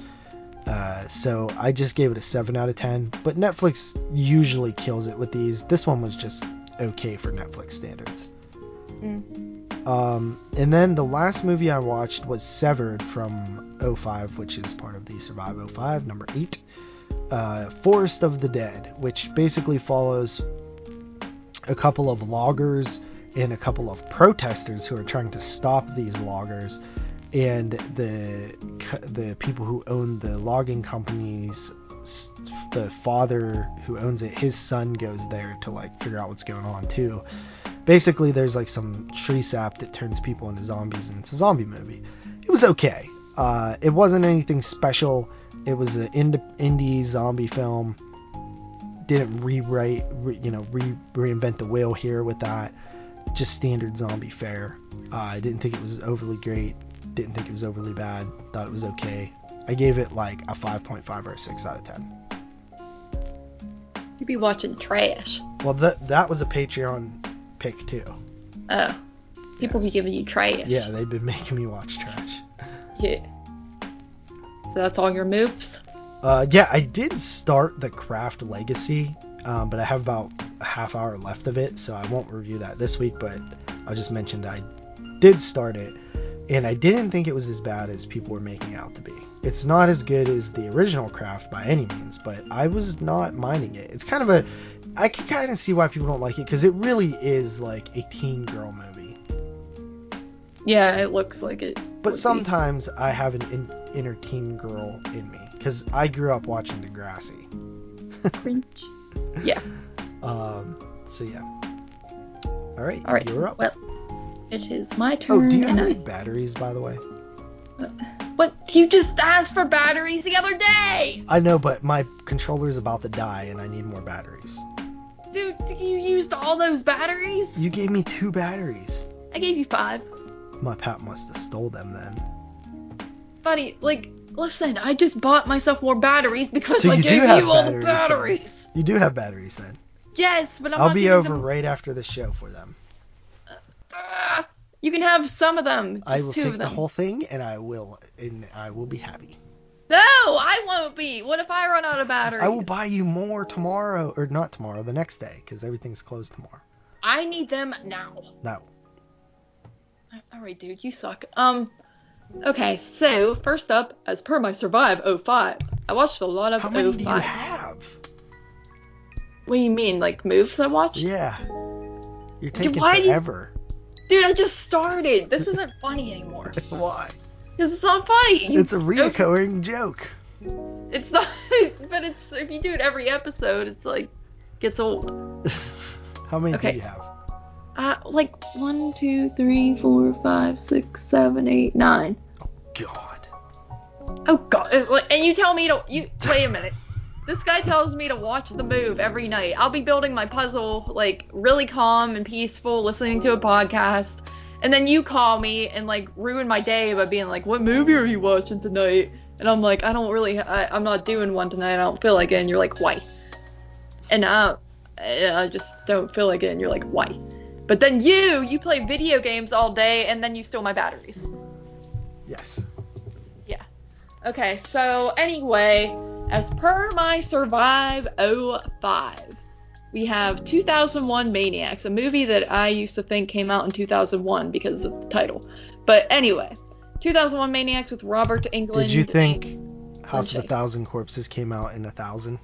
Uh, so I just gave it a 7 out of 10. But Netflix usually kills it with these. This one was just okay for Netflix standards. Mm. Um, and then the last movie I watched was Severed from 05, which is part of the Survive 05, number 8. Uh, Forest of the Dead, which basically follows a couple of loggers and a couple of protesters who are trying to stop these loggers and the the people who own the logging companies the father who owns it his son goes there to like figure out what's going on too. Basically there's like some tree sap that turns people into zombies and it's a zombie movie. It was okay. Uh, it wasn't anything special. It was an indie zombie film. Didn't rewrite re, you know re, reinvent the wheel here with that. Just standard zombie fare. Uh, I didn't think it was overly great. Didn't think it was overly bad. Thought it was okay. I gave it like a 5.5 or a 6 out of 10. You'd be watching trash. Well, that that was a Patreon pick too. Oh. People Yes. be giving you trash. Yeah, they've been making me watch trash. Yeah. So that's all your moves? Uh, yeah, I did start the Craft Legacy, um, but I have about a half hour left of it, so I won't review that this week. But I'll just mention that I did start it, and I didn't think it was as bad as people were making out to be. It's not as good as the original Craft by any means, but I was not minding it. It's kind of a, I can kind of see why people don't like it because it really is like a teen girl movie. Yeah, it looks like it. But would be. sometimes I have an in, inner teen girl in me because I grew up watching Degrassi. Cringe. Yeah. Um. So yeah. All right. All right. You're up. Well, it is my turn. oh, do you have any batteries, by the way? I... What? You just asked for batteries the other day! I know, but my controller's about to die, and I need more batteries. Dude, you used all those batteries? You gave me two batteries. I gave you five. My pap must have stole them then. Buddy, like, listen, I just bought myself more batteries because So I gave you all the batteries, batteries. You do have batteries then. Yes, but I'm I'll be over them- right after the show for them. Ah, you can have some of them. I will two take of the whole thing, and I will, and I will be happy. No, I won't be. What if I run out of batteries? I will buy you more tomorrow, or not tomorrow, the next day, because everything's closed tomorrow. I need them now. No. All right, dude, you suck. Um, okay, so first up, as per my Survive 05, I watched a lot of How many 05. do you have? What do you mean, like moves I watched? Yeah. You're taking why forever. Dude, I just started. This isn't funny anymore. Why? Because it's not funny. It's a reoccurring joke. It's not, but it's if you do it every episode, it's like gets old. How many Okay. do you have? Uh, like one, two, three, four, five, six, seven, eight, nine. Oh God. Oh God! uh, like, And you tell me to you wait a minute. This guy tells me to watch the move every night. I'll be building my puzzle like really calm and peaceful, listening to a podcast, and then you call me and like ruin my day by being like, "What movie are you watching tonight?" And I'm like, "I don't really. I, I'm not doing one tonight. I don't feel like it." And you're like, "Why?" And uh, I, I just don't feel like it. And you're like, "Why?" But then you, you play video games all day, and then you steal my batteries. Yes. Yeah. Okay, so anyway, as per my Survive 05, we have 2001 Maniacs, a movie that I used to think came out in 2001 because of the title. But anyway, 2001 Maniacs with Robert Englund. Did you think House of a Thousand Corpses came out in a thousand.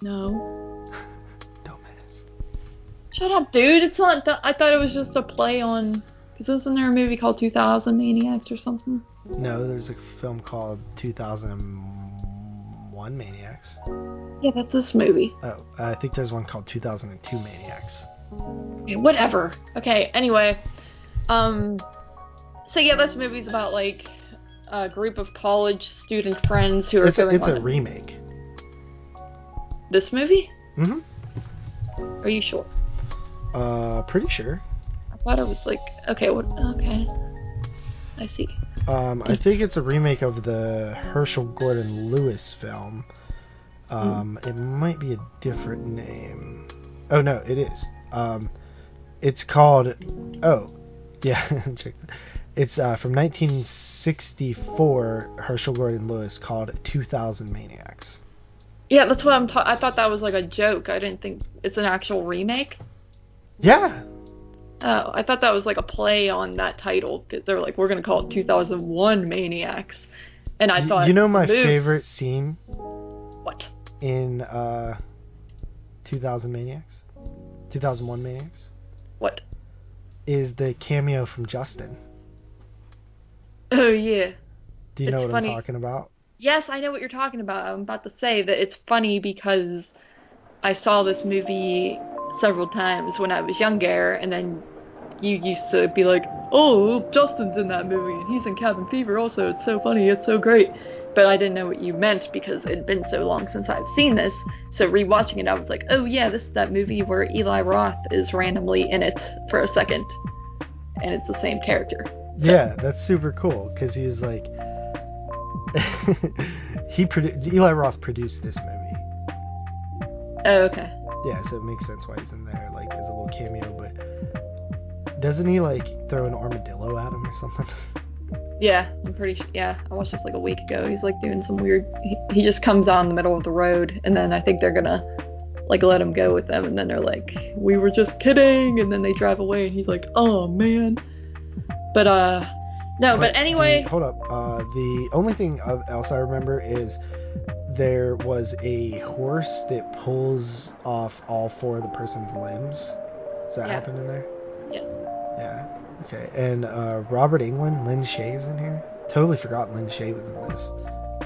No. Dumbass. Shut up, dude. It's not. Th- I thought it was just a play on. Because isn't there a movie called 2000 Maniacs or something? No, there's a film called 2001 Maniacs. Yeah, that's this movie. Oh, I think there's one called 2002 Maniacs. Okay, whatever. Okay, anyway. Um. So yeah, this movie's about like a group of college student friends who are It's a, it's on a remake. This movie? hmm Are you sure? Uh, pretty sure. I thought it was like okay. What? Okay. I see. Um, I think it's a remake of the Herschell Gordon Lewis film. Um, it might be a different name. Oh no, it is. Um, it's called. Oh, yeah. check. that. It's uh, from 1964. Herschell Gordon Lewis called 2000 Maniacs. Yeah, that's what I'm. Ta- I thought that was like a joke. I didn't think it's an actual remake. Yeah. Oh, I thought that was like a play on that title because they're like, we're gonna call it 2001 Maniacs, and I thought you know my favorite scene What? in uh, 2000 Maniacs, 2001 Maniacs, What? is the cameo from Justin. Oh yeah. Do you know what funny. I'm talking about? Yes, I know what you're talking about. I'm about to say that it's funny because I saw this movie several times when I was younger, and then you used to be like, "Oh, Justin's in that movie, and he's in Cabin Fever also. It's so funny. It's so great." But I didn't know what you meant because it'd been so long since I've seen this. So rewatching it, I was like, "Oh yeah, this is that movie where Eli Roth is randomly in it for a second, and it's the same character." Yeah, that's super cool because he's like, he produ- Eli Roth produced this movie. Oh, okay. Yeah, so it makes sense why he's in there, like as a little cameo. But doesn't he like throw an armadillo at him or something? Yeah, I'm pretty sure. Yeah, I watched this like a week ago. He's like doing some weird. He, he just comes on in the middle of the road, and then I think they're gonna like let him go with them, and then they're like, "We were just kidding," and then they drive away, and he's like, "Oh man." But uh, no. But But anyway, the- hold up. Uh, the only thing of- else I remember is there was a horse that pulls off all four of the person's limbs. Does that Yeah. happen in there? Yes. Yeah. Okay. And uh, Robert Englund, Lin Shaye is in here. Totally forgot Lin Shaye was in this.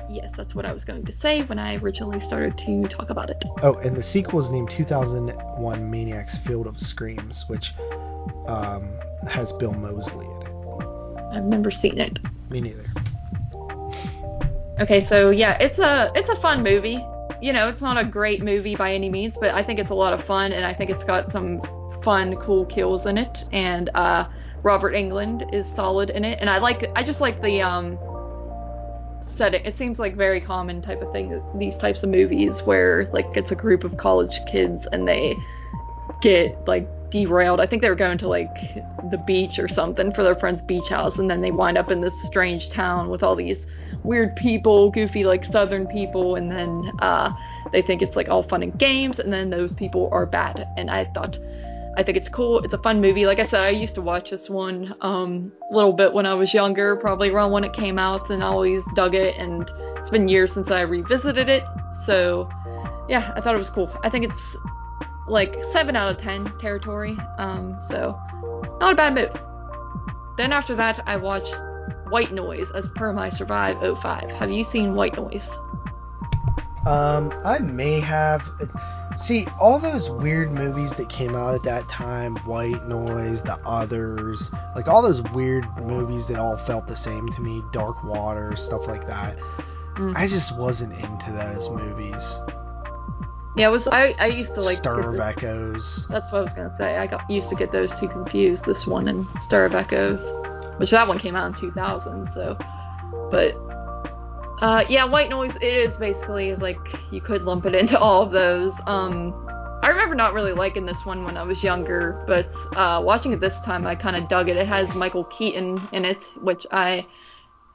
yes, that's what I was going to say when I originally started to talk about it. Oh, and the sequel is named 2001 Maniacs Field of Screams, which um, has Bill Moseley in it. I've never seen it. Me neither. Okay, so yeah, it's a it's a fun movie. You know, it's not a great movie by any means, but I think it's a lot of fun, and I think it's got some fun, cool kills in it. And uh, Robert Englund is solid in it, and I like I just like the um setting. It seems like very common type of thing. These types of movies where like it's a group of college kids and they get like derailed. I think they were going to like the beach or something for their friend's beach house, and then they wind up in this strange town with all these weird people, goofy like southern people, and then uh, they think it's like all fun and games, and then those people are bad. And I thought, I think it's cool. It's a fun movie. Like I said, I used to watch this one um, a little bit when I was younger, probably around when it came out, and I always dug it. And it's been years since I revisited it, so yeah, I thought it was cool. I think it's like seven out of ten territory. Um, so not a bad movie. Then after that, I watched White Noise as per my Survive 05. Have you seen White Noise? Um, I may have. See, all those weird movies that came out at that time, White Noise, The Others, like all those weird movies that all felt the same to me, Dark Water, stuff like that. Mm. I just wasn't into those movies. Yeah, was. I I used to like. Stir of Echoes. That's what I was gonna say. I got used to get those two confused. This one and Stir of Echoes, which that one came out in 2000. So, but uh, yeah, White Noise. It is basically like you could lump it into all of those. Um, I remember not really liking this one when I was younger, but uh, watching it this time, I kind of dug it. It has Michael Keaton in it, which I.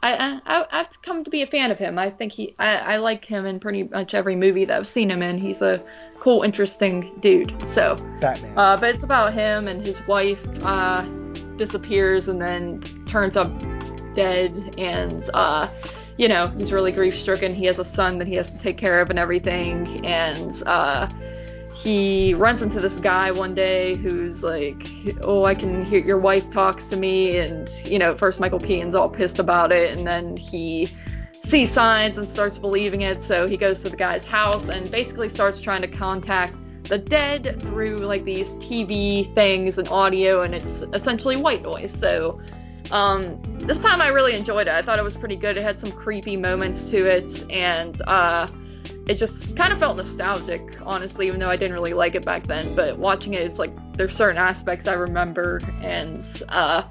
I, I I've come to be a fan of him. I think he I, I like him in pretty much every movie that I've seen him in. He's a cool, interesting dude. So Batman. uh, but it's about him and his wife uh, disappears and then turns up dead, and uh, you know, he's really grief stricken. He has a son that he has to take care of and everything. And uh, he runs into this guy one day who's like, "Oh, I can hear your wife talks to me." And you know, first Michael Keaton's all pissed about it, and then he sees signs and starts believing it. So he goes to the guy's house and basically starts trying to contact the dead through like these TV things and audio, and it's essentially white noise. So um, this time I really enjoyed it. I thought it was pretty good. It had some creepy moments to it, and uh, it just kind of felt nostalgic, honestly, even though I didn't really like it back then. But watching it, it's like there's certain aspects I remember, and uh,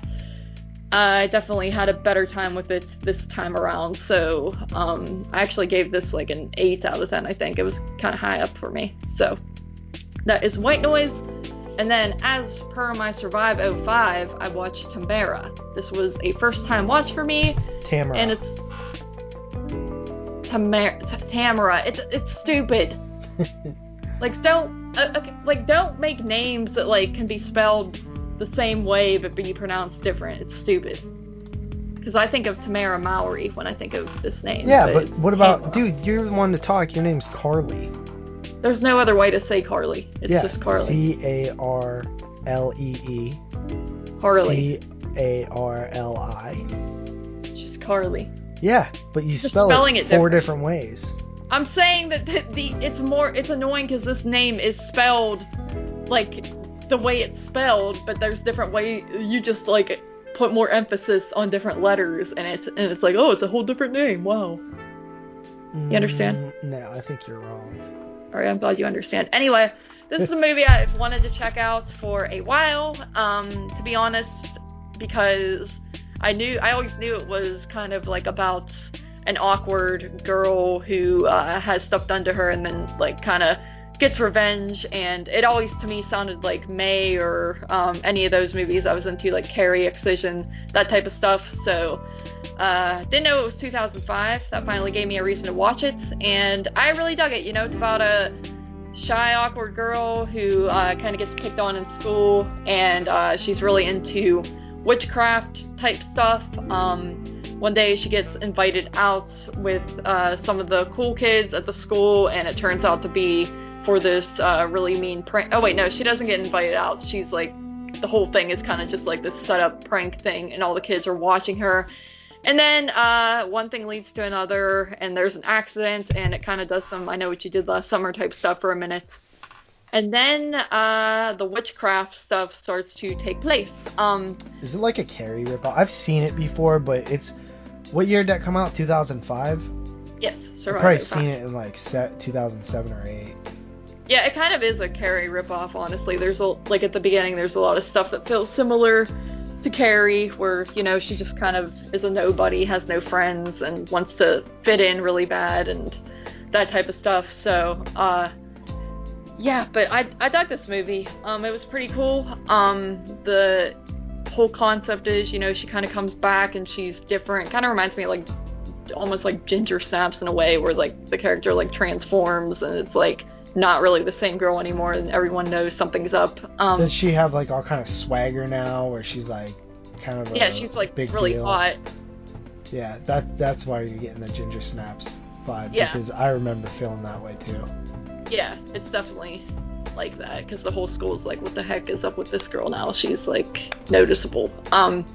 I definitely had a better time with it this time around. So um, I actually gave this like an 8 out of 10, I think. It was kind of high up for me. So that is White Noise. And then, as per my Survive 05, I watched Tamara. This was a first time watch for me, Tamara. and it's Tamara. Tamara. It's it's stupid. like don't uh, okay, like don't make names that like can be spelled the same way but be pronounced different. It's stupid. Because I think of Tamera Mowry when I think of this name. yeah, but it's what about, Tamara. dude? You're the one to talk. Your name's Carly. There's no other way to say Carly. It's yeah. just Carly. C A R L E E. Carly. C A R L I. Just Carly. Yeah, but you Just spell spelling it it four different. different ways. I'm saying that the, the it's more it's annoying because this name is spelled like the way it's spelled, but there's different way you just like put more emphasis on different letters, and it's and it's like oh it's a whole different name. Wow. You understand? Mm, No, I think you're wrong. All right, I'm glad you understand. Anyway, this is a movie I've wanted to check out for a while. Um, to be honest, because I knew I always knew it was kind of like about an awkward girl who uh, has stuff done to her and then like kind of gets revenge. And it always to me sounded like May or um, any of those movies I was into, like Carrie, Excision, that type of stuff. So. Uh, didn't know it was 2005. That finally gave me a reason to watch it, and I really dug it. You know, it's about a shy, awkward girl who uh, kind of gets picked on in school, and uh, she's really into witchcraft type stuff. Um, one day she gets invited out with uh, some of the cool kids at the school, and it turns out to be for this uh, really mean prank. Oh wait, no, she doesn't get invited out. She's like, the whole thing is kind of just like this setup prank thing, and all the kids are watching her. And then uh, one thing leads to another, and there's an accident, and it kind of does some I know what you did last summer type stuff for a minute. And then uh, the witchcraft stuff starts to take place. Um, Is it like a Carrie ripoff? I've seen it before, but it's what year did that come out? 2005. yes, I've Survivor. probably seen it in like set 2007 or 8. Yeah, it kind of is a Carrie ripoff, honestly. There's a like at the beginning, there's a lot of stuff that feels similar to Carrie, where you know she just kind of is a nobody, has no friends, and wants to fit in really bad, and that type of stuff. So, uh, yeah, but I I dug this movie. Um, it was pretty cool. Um, the whole concept is, you know, she kind of comes back and she's different. Kind of reminds me of, like almost like Ginger Snaps in a way, where like the character like transforms and it's like not really the same girl anymore, and everyone knows something's up. Um, Does she have like all kind of swagger now, where she's like kind of yeah, she's like big really deal? hot. Yeah, that that's why you're getting the Ginger Snaps vibe Yeah. because I remember feeling that way too. Yeah, it's definitely like that because the whole school's like, what the heck is up with this girl now? She's like noticeable. Um,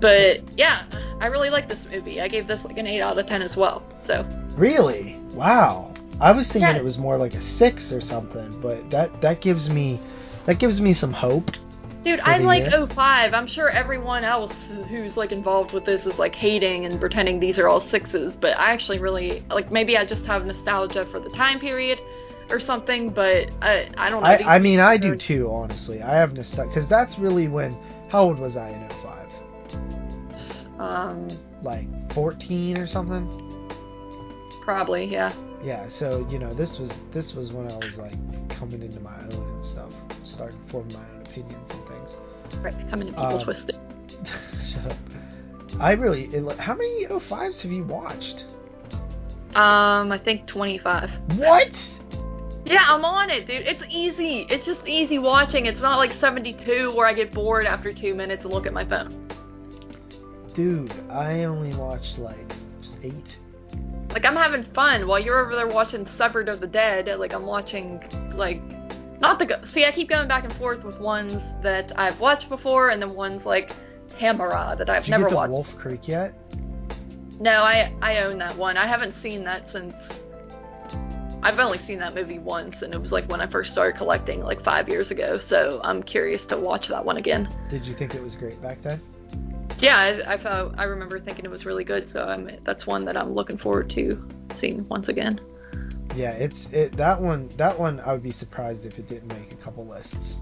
but yeah, I really like this movie. I gave this like an eight out of ten as well. So Really? Wow. I was thinking Yeah. it was more like a six or something, but that that gives me that gives me some hope. Dude, I the like year? 05. I'm sure everyone else who's like involved with this is like hating and pretending these are all sixes, but I actually really like maybe I just have nostalgia for the time period or something, but I I don't know. I I mean I do too, honestly. I have nostalgia because that's really when. How old was I in 05? Um, Like 14 or something. probably, yeah. Yeah. So you know this was this was when I was like coming into my own and stuff, starting forming my own opinions and things. Right, coming to people Um, twisted. I really. It, how many 05s have you watched? Um, I think 25. What? Yeah, I'm on it, dude. It's easy. It's just easy watching. It's not like 72 where I get bored after two minutes and look at my phone. Dude, I only watched like eight. Like I'm having fun while you're over there watching Severed of the Dead. Like I'm watching like not the go- see. I keep going back and forth with ones that I've watched before, and then ones like Tamara that I've Did you never get to watched. Wolf Creek yet? No, I I own that one. I haven't seen that since. I've only seen that movie once, and it was like when I first started collecting, like five years ago. So I'm curious to watch that one again. Did you think it was great back then? Yeah, I, I thought I remember thinking it was really good. So I'm that's one that I'm looking forward to seeing once again. Yeah, it's it that one. That one I would be surprised if it didn't make a couple lists.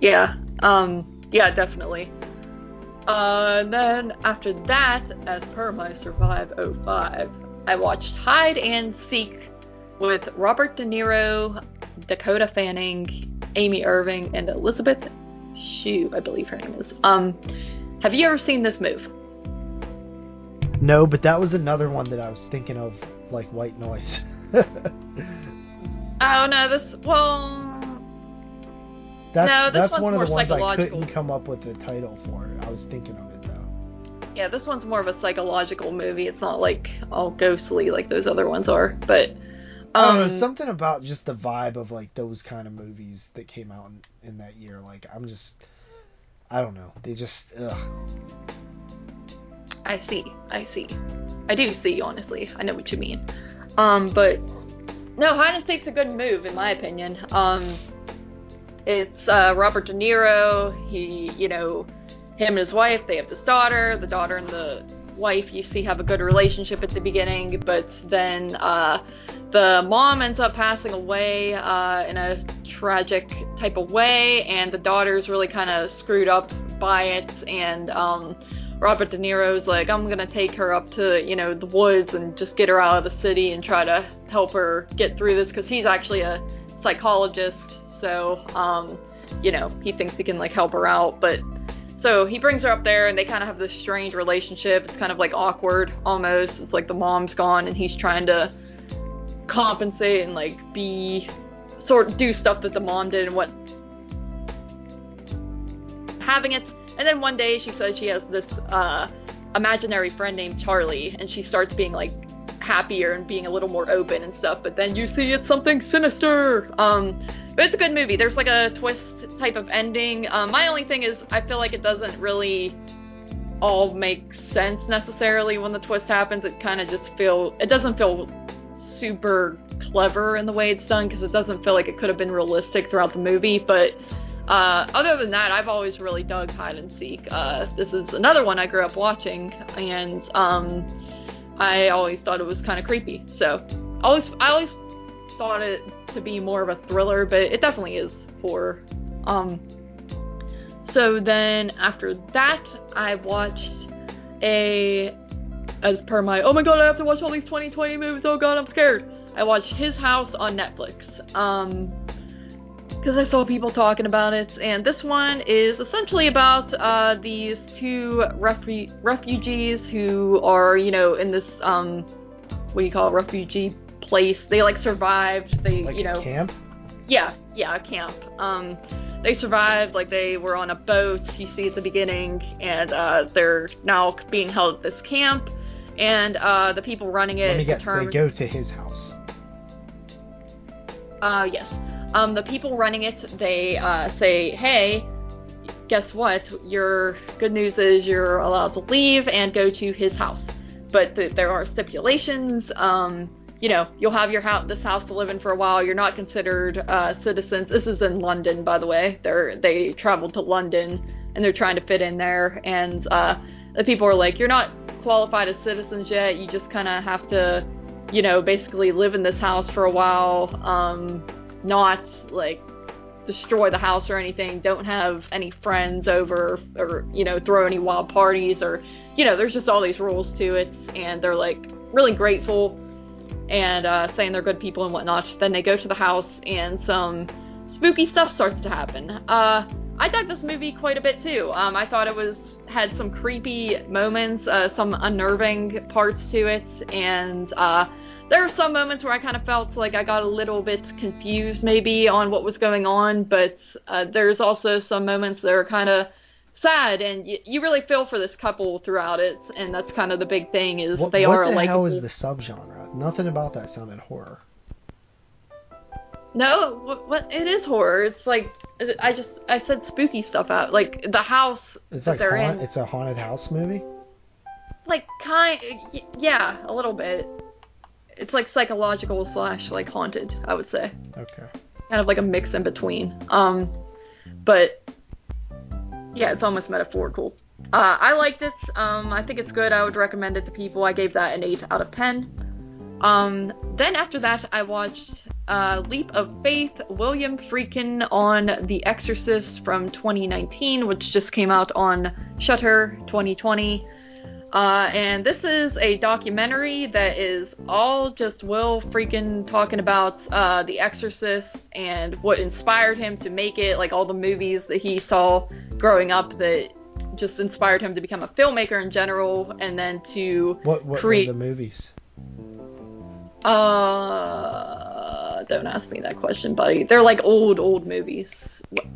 Yeah, um, yeah, definitely. Uh, and then after that, as per my Survive 05, I watched Hide and Seek with Robert De Niro, Dakota Fanning, Amy Irving, and Elizabeth Shue, I believe her name is. Um, have you ever seen this move? No, but that was another one that I was thinking of, like White Noise. Oh no, this well, that's No, this that's one's one of more the ones I couldn't come up with a title for. I was thinking of it though. yeah, this one's more of a psychological movie. It's not like all ghostly like those other ones are, but. I don't Um, know, something about just the vibe of like those kind of movies that came out in, in that year. Like I'm just, I don't know. They just, ugh. I see. I see. I do see, honestly. I know what you mean. Um, but no, hide and seek's a good move in my opinion. Um, it's uh, Robert De Niro. He, you know, him and his wife. They have this daughter. The daughter and the wife, you see, have a good relationship at the beginning, but then uh, the mom ends up passing away uh, in a tragic type of way, and the daughter's really kind of screwed up by it, and um, Robert De Niro's like, I'm gonna take her up to, you know, the woods and just get her out of the city and try to help her get through this because he's actually a psychologist, so, um, you know, he thinks he can like help her out, but so he brings her up there and they kind of have this strange relationship. It's kind of like awkward almost. It's like the mom's gone and he's trying to compensate and like be sort of do stuff that the mom did and what having it and then one day she says she has this uh imaginary friend named Charlie and she starts being like happier and being a little more open and stuff but then you see it's something sinister. Um but it's a good movie. There's like a twist type of ending. Um my only thing is i feel like it doesn't really all make sense necessarily when the twist happens. It kind of just feel it doesn't feel super clever in the way it's done because it doesn't feel like it could have been realistic throughout the movie but uh, other than that, I've always really dug hide and seek. Uh, this is another one I grew up watching, and um, I always thought it was kind of creepy. So, always, I always thought it to be more of a thriller, but it definitely is horror. Um, so then after that, I watched a, as per my, oh my god, I have to watch all these 2020 movies. Oh god, I'm scared. I watched His House on Netflix. Um, because I saw people talking about it, and this one is essentially about uh, these two refu- refugees who are, you know, in this um, what do you call it, refugee place. They like survived. They, Like you know, a camp. yeah, yeah, a camp. Um, they survived. Like they were on a boat. You see at the beginning, and uh, they're now being held at this camp. And uh, the people running it Let me guess. They go to his house. Uh, yes. Um, the people running it, they uh, say, hey, guess what? Your good news is you're allowed to leave and go to his house. But th- there are stipulations. Um, you know, you'll have your house, this house to live in for a while. You're not considered uh, citizens. This is in London, by the way. They're they traveled to London and they're trying to fit in there. And uh, the people are like, you're not qualified as citizens yet. You just kind of have to, you know, basically live in this house for a while. Um, not like destroy the house or anything. Don't have any friends over or you know throw any wild parties or you know there's just all these rules to it. And they're like really grateful and uh, saying they're good people and whatnot. Then they go to the house and some spooky stuff starts to happen. Uh, I dug this movie quite a bit too. Um, I thought it was had some creepy moments, uh, some unnerving parts to it, and uh, there were some moments where I kind of felt like I got a little bit confused maybe on what was going on. But uh, there's also some moments that are kind of sad, and you, you really feel for this couple throughout it, and that's kind of the big thing is What, they what are the like hell is the subgenre? Nothing about that sounded horror. no, what, what it is horror. It's like I just I said spooky stuff out, like the house It's like they're haunt, in, it's a haunted house movie. like kind yeah, a little bit. It's like psychological slash like haunted, I would say. Okay. kind of like a mix in between. Um, but yeah, it's almost metaphorical. Uh, I liked it. Um, I think it's good. I would recommend it to people. I gave that an eight out of ten. Um, then after that, I watched uh, Leap of Faith, William Friedkin on The Exorcist from 2019, which just came out on Shudder 2020. Uh, and this is a documentary that is all just Will Friedkin talking about uh, The Exorcist and what inspired him to make it, like all the movies that he saw growing up that just inspired him to become a filmmaker in general, and then to What what were the movies? Uh, don't ask me that question, buddy. They're like old, old movies.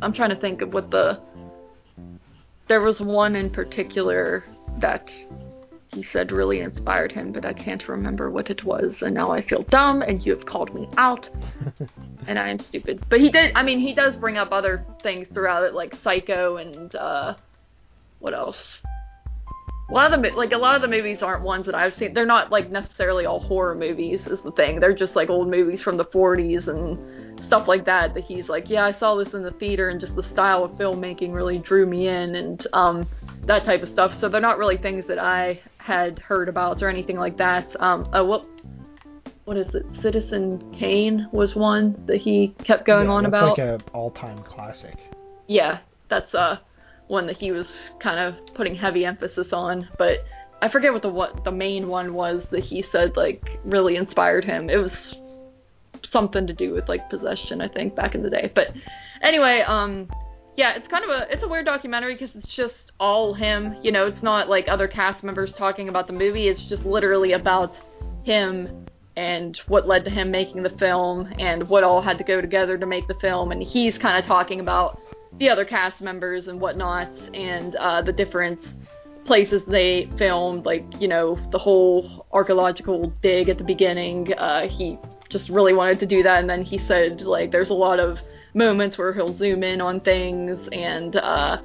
I'm trying to think of what the. There was one in particular that he said really inspired him, but I can't remember what it was, and now I feel dumb, and you have called me out, and I am stupid. But he did. I mean, he does bring up other things throughout it, like Psycho and uh, what else? A lot of the like a lot of the movies aren't ones that I've seen. They're not like necessarily all horror movies. Is the thing. They're just like old movies from the 40s and stuff like that. That he's like, yeah, I saw this in the theater, and just the style of filmmaking really drew me in, and um, that type of stuff. So they're not really things that I had heard about or anything like that. Um, oh, what what is it? Citizen Kane was one that he kept going Yeah, on about. like a all-time classic. yeah, that's uh one that he was kind of putting heavy emphasis on, but I forget what the what the main one was that he said like really inspired him. It was something to do with like possession, I think, back in the day. But anyway, um yeah, it's kind of a it's a weird documentary because it's just all him. You know, it's not like other cast members talking about the movie. It's just literally about him and what led to him making the film and what all had to go together to make the film. And he's kind of talking about the other cast members and whatnot and uh, the different places they filmed, like, you know, the whole archaeological dig at the beginning. Uh, he just really wanted to do that. And then he said, like, there's a lot of moments where he'll zoom in on things and, uh,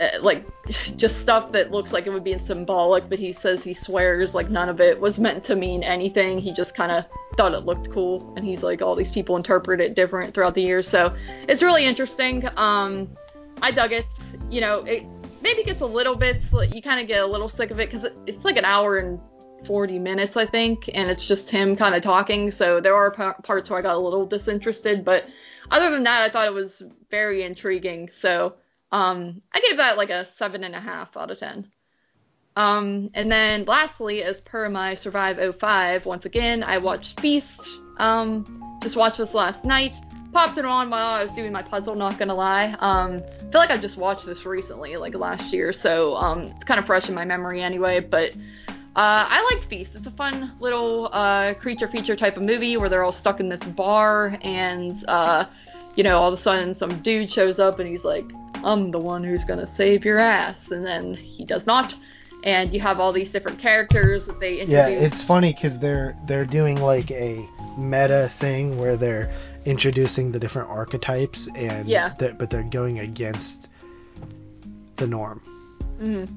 uh, like just stuff that looks like it would be symbolic, but he says he swears like none of it was meant to mean anything. He just kind of thought it looked cool, and he's like all these people interpret it different throughout the years. So it's really interesting. Um, I dug it. You know, it maybe gets a little bit you kind of get a little sick of it because it, it's like an hour and 40 minutes I think, and it's just him kind of talking. So there are pa- parts where I got a little disinterested, but other than that, I thought it was very intriguing. So. Um, I gave that like a seven and a half out of ten. Um, and then lastly, as per my Survive 05, once again, I watched Feast. Um, just watched this last night. Popped it on while I was doing my puzzle, not gonna lie. Um, I feel like I just watched this recently, like last year, so um, it's kind of fresh in my memory anyway. But uh, I like Feast. It's a fun little uh, creature feature type of movie where they're all stuck in this bar, and uh, you know, all of a sudden some dude shows up and he's like, I'm the one who's gonna save your ass, and then he does not. And you have all these different characters that they introduce. Yeah, it's funny because they're they're doing like a meta thing where they're introducing the different archetypes and Yeah. they're- but they're going against the norm, Mhm.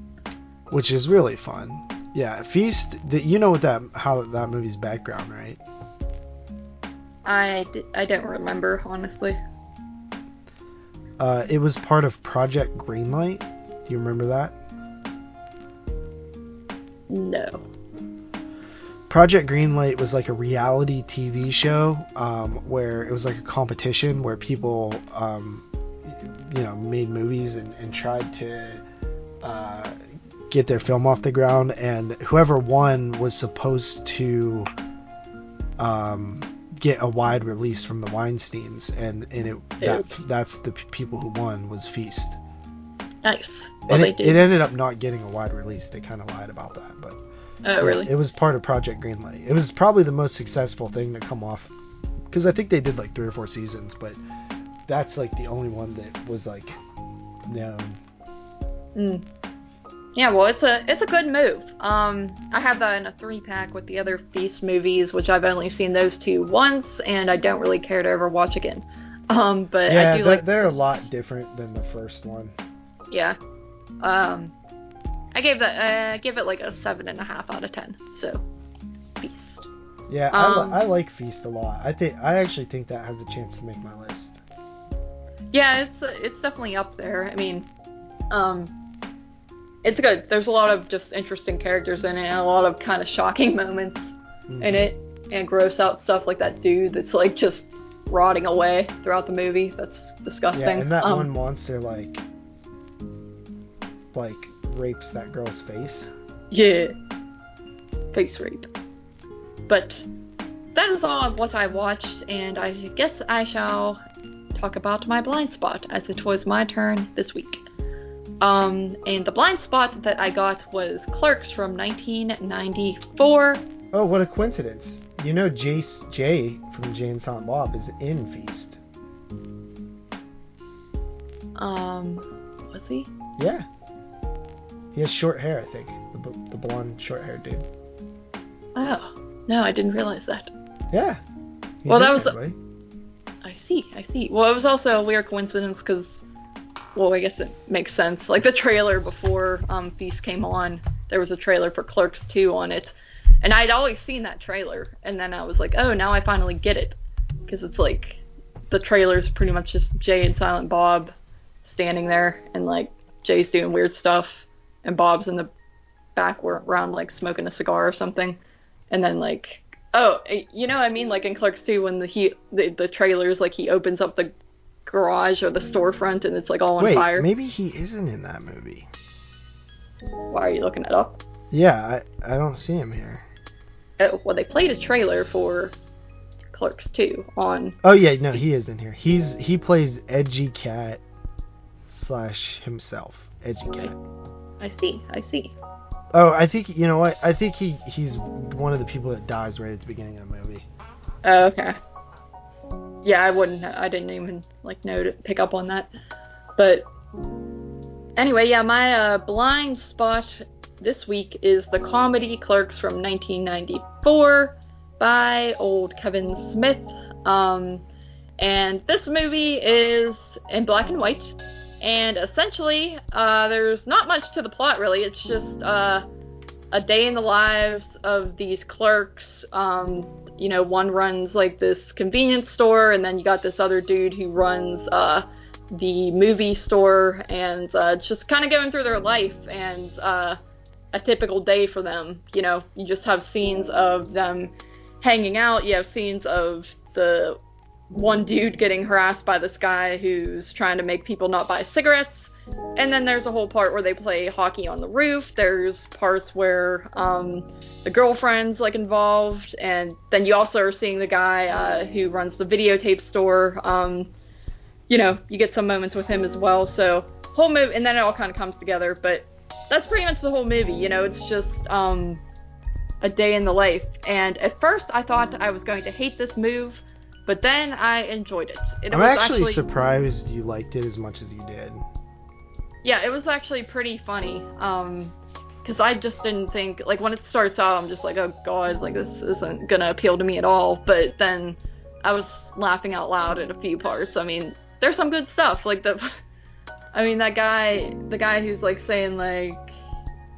which is really fun. Yeah, Feast. The, you know what that how that movie's background, right? I, d- I don't remember honestly. Uh, it was part of Project Greenlight. Do you remember that? No. Project Greenlight was like a reality TV show um, where it was like a competition where people, um, you know, made movies and, and tried to uh, get their film off the ground, and whoever won was supposed to um, get a wide release from the Weinstein's, and and it that, that's the p- people who won was Feast, Nice. Well, and it, did. it ended up not getting a wide release. They kind of lied about that, but. oh, really? It was part of Project Greenlight. It was probably the most successful thing to come off because I think they did like three or four seasons, but that's like the only one that was like known. Mm. Yeah, well, it's a it's a good move. Um, I have that in a three pack with the other Feast movies, which I've only seen those two once, and I don't really care to ever watch again. Um, but yeah, I do they're, like they're a lot different than the first one. yeah. Um, I gave that uh, give it like a seven and a half out of ten. So, Feast. Yeah, I, Um, li- I like Feast a lot. I think I actually think that has a chance to make my list. Yeah, it's it's definitely up there. I mean, um, it's good. There's a lot of just interesting characters in it, and a lot of kind of shocking moments Mhm. in it, and gross out stuff like that dude that's like just rotting away throughout the movie. That's disgusting. Yeah, and that um, one monster like like rapes that girl's face. Yeah. Face rape. But that is all of what I watched, and I guess I shall talk about my blind spot as it was my turn this week. Um, and the blind spot that I got was Clerks from 1994. Oh, what a coincidence! You know, Jace J from Jay and Silent Bob is in Feast. Um, was he? Yeah, he has short hair. I think the, the blonde, short-haired dude. Oh, no, I didn't realize that. Yeah. Well, that was. I see, I see. Well, it was also a weird coincidence because, well, I guess it makes sense. Like the trailer before um, Feast came on, there was a trailer for Clerks 2 on it, and I'd always seen that trailer, and then I was like, oh, now I finally get it, because it's like the trailer's pretty much just Jay and Silent Bob standing there, and like Jay's doing weird stuff, and Bob's in the background like smoking a cigar or something, and then like Oh, eh, you know what I mean? Like in Clerks 2 when the he the, the trailers like he opens up the garage or the storefront and it's like all on Wait, fire. maybe he isn't in that movie. Why are you looking it up? Yeah, I, I don't see him here. Oh, well, they played a trailer for Clerks 2 on. Oh yeah, no, he is in here. He's he plays Edgy Cat slash himself. Edgy Cat. I see, I see. Oh, I think you know what? I think he he's one of the people that dies right at the beginning of the movie. Oh, okay. Yeah, I wouldn't. I didn't even like know to pick up on that. But anyway, yeah, my uh, blind spot this week is the comedy Clerks from 1994 by old Kevin Smith. Um, and this movie is in black and white. And essentially, uh, there's not much to the plot really. It's just uh, a day in the lives of these clerks. Um, you know, one runs like this convenience store, and then you got this other dude who runs uh, the movie store, and uh, just kind of going through their life and uh, a typical day for them. You know, you just have scenes of them hanging out. You have scenes of the one dude getting harassed by this guy who's trying to make people not buy cigarettes. And then there's a whole part where they play hockey on the roof. There's parts where um, the girlfriend's like involved, and then you also are seeing the guy uh, who runs the videotape store. Um, you know, you get some moments with him as well. So whole movie, and then it all kind of comes together. But that's pretty much the whole movie. You know, it's just um, a day in the life. And at first, I thought I was going to hate this move, but then I enjoyed it. it I'm was actually, surprised you liked it as much as you did. Yeah, it was actually pretty funny. Um, because I just didn't think like when it starts out, I'm just like, oh god, like this isn't gonna appeal to me at all. But then I was laughing out loud at a few parts. I mean, there's some good stuff. Like the, I mean that guy, the guy who's like saying like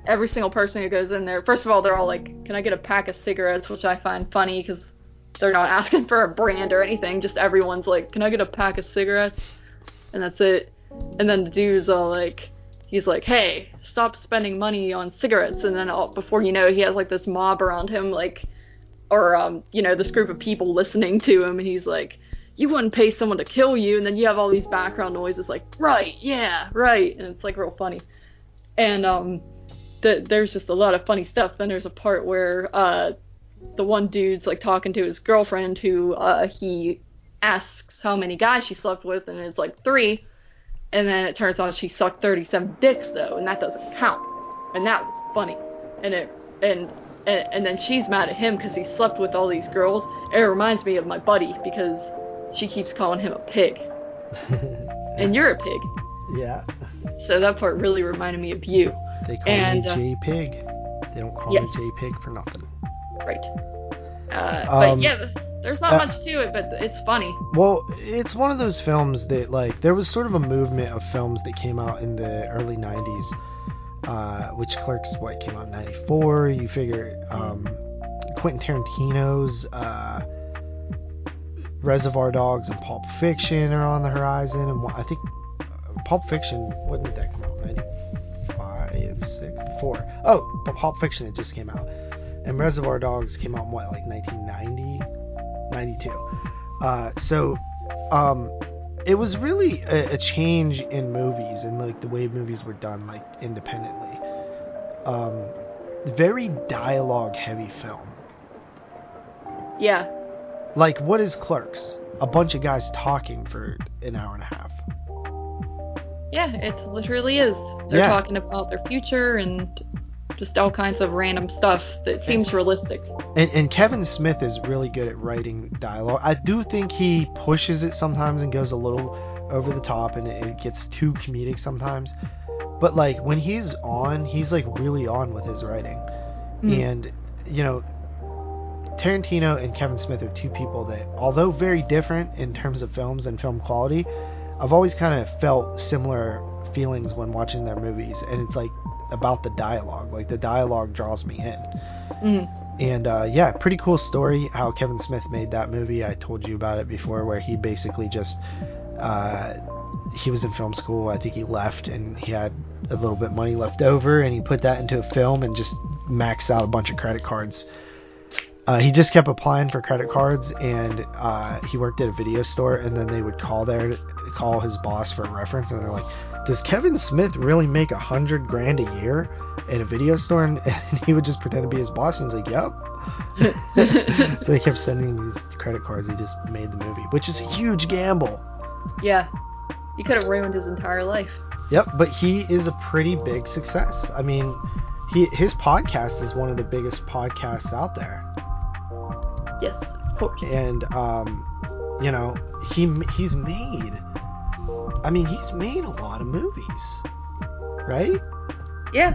every single person who goes in there. First of all, they're all like, can I get a pack of cigarettes, which I find funny because they're not asking for a brand or anything. Just everyone's like, can I get a pack of cigarettes? And that's it. And then the dude's all like, he's like, hey, stop spending money on cigarettes. And then all, before you know it, he has like this mob around him, like, or, um, you know, this group of people listening to him. And he's like, you wouldn't pay someone to kill you. And then you have all these background noises like, right, yeah, right. And it's like real funny. And, um, the, there's just a lot of funny stuff. Then there's a part where, uh, the one dude's like talking to his girlfriend who, uh, he asks how many guys she slept with, and it's like three. And then it turns out she sucked 37 dicks though, and that doesn't count. And that was funny. And it and and, and then she's mad at him because he slept with all these girls. It reminds me of my buddy because she keeps calling him a pig, and you're a pig. yeah. So that part really reminded me of you. They call And, me uh, J Pig. They don't call me J Pig for nothing. Right. Uh, Um, but yeah, there's not uh, much to it, but it's funny. Well, it's one of those films that like there was sort of a movement of films that came out in the early '90s, uh, which Clerks what came out in '94. You figure um, Quentin Tarantino's uh, Reservoir Dogs and Pulp Fiction are on the horizon, and I think uh, Pulp Fiction when did that come out? '95, six, four. Oh, but Pulp Fiction it just came out, and Reservoir Dogs came out in what like 1990, 92. Uh, so um, it was really a, a change in movies and like the way movies were done like independently. Um, very dialogue heavy film. Yeah. Like what is Clerks? A bunch of guys talking for an hour and a half. Yeah, it literally is. They're Yeah. talking about their future and just all kinds of random stuff that seems realistic. And, and Kevin Smith is really good at writing dialogue. I do think he pushes it sometimes and goes a little over the top, and it, gets too comedic sometimes. But like when he's on, he's like really on with his writing. Mm. And you know, Tarantino and Kevin Smith are two people that, although very different in terms of films and film quality, I've always kind of felt similar feelings when watching their movies. And it's like about the dialogue. Like the dialogue draws me in. Mm. And uh, yeah, pretty cool story how Kevin Smith made that movie. I told you about it before, where he basically just uh, he was in film school. I think he left and he had a little bit money left over, and he put that into a film and just maxed out a bunch of credit cards. Uh, he just kept applying for credit cards, and uh, he worked at a video store, and then they would call there, call his boss for a reference, and they're like, "Does Kevin Smith really make a hundred grand a year at a video store?" And, and he would just pretend to be his boss, and he's like, "Yep." so they kept sending these credit cards. He just made the movie, which is a huge gamble. Yeah. He could have ruined his entire life. Yep, but he is a pretty big success. I mean, he his podcast is one of the biggest podcasts out there. Yes, of course. and um, you know he he's made. I mean, he's made a lot of movies, right? Yeah.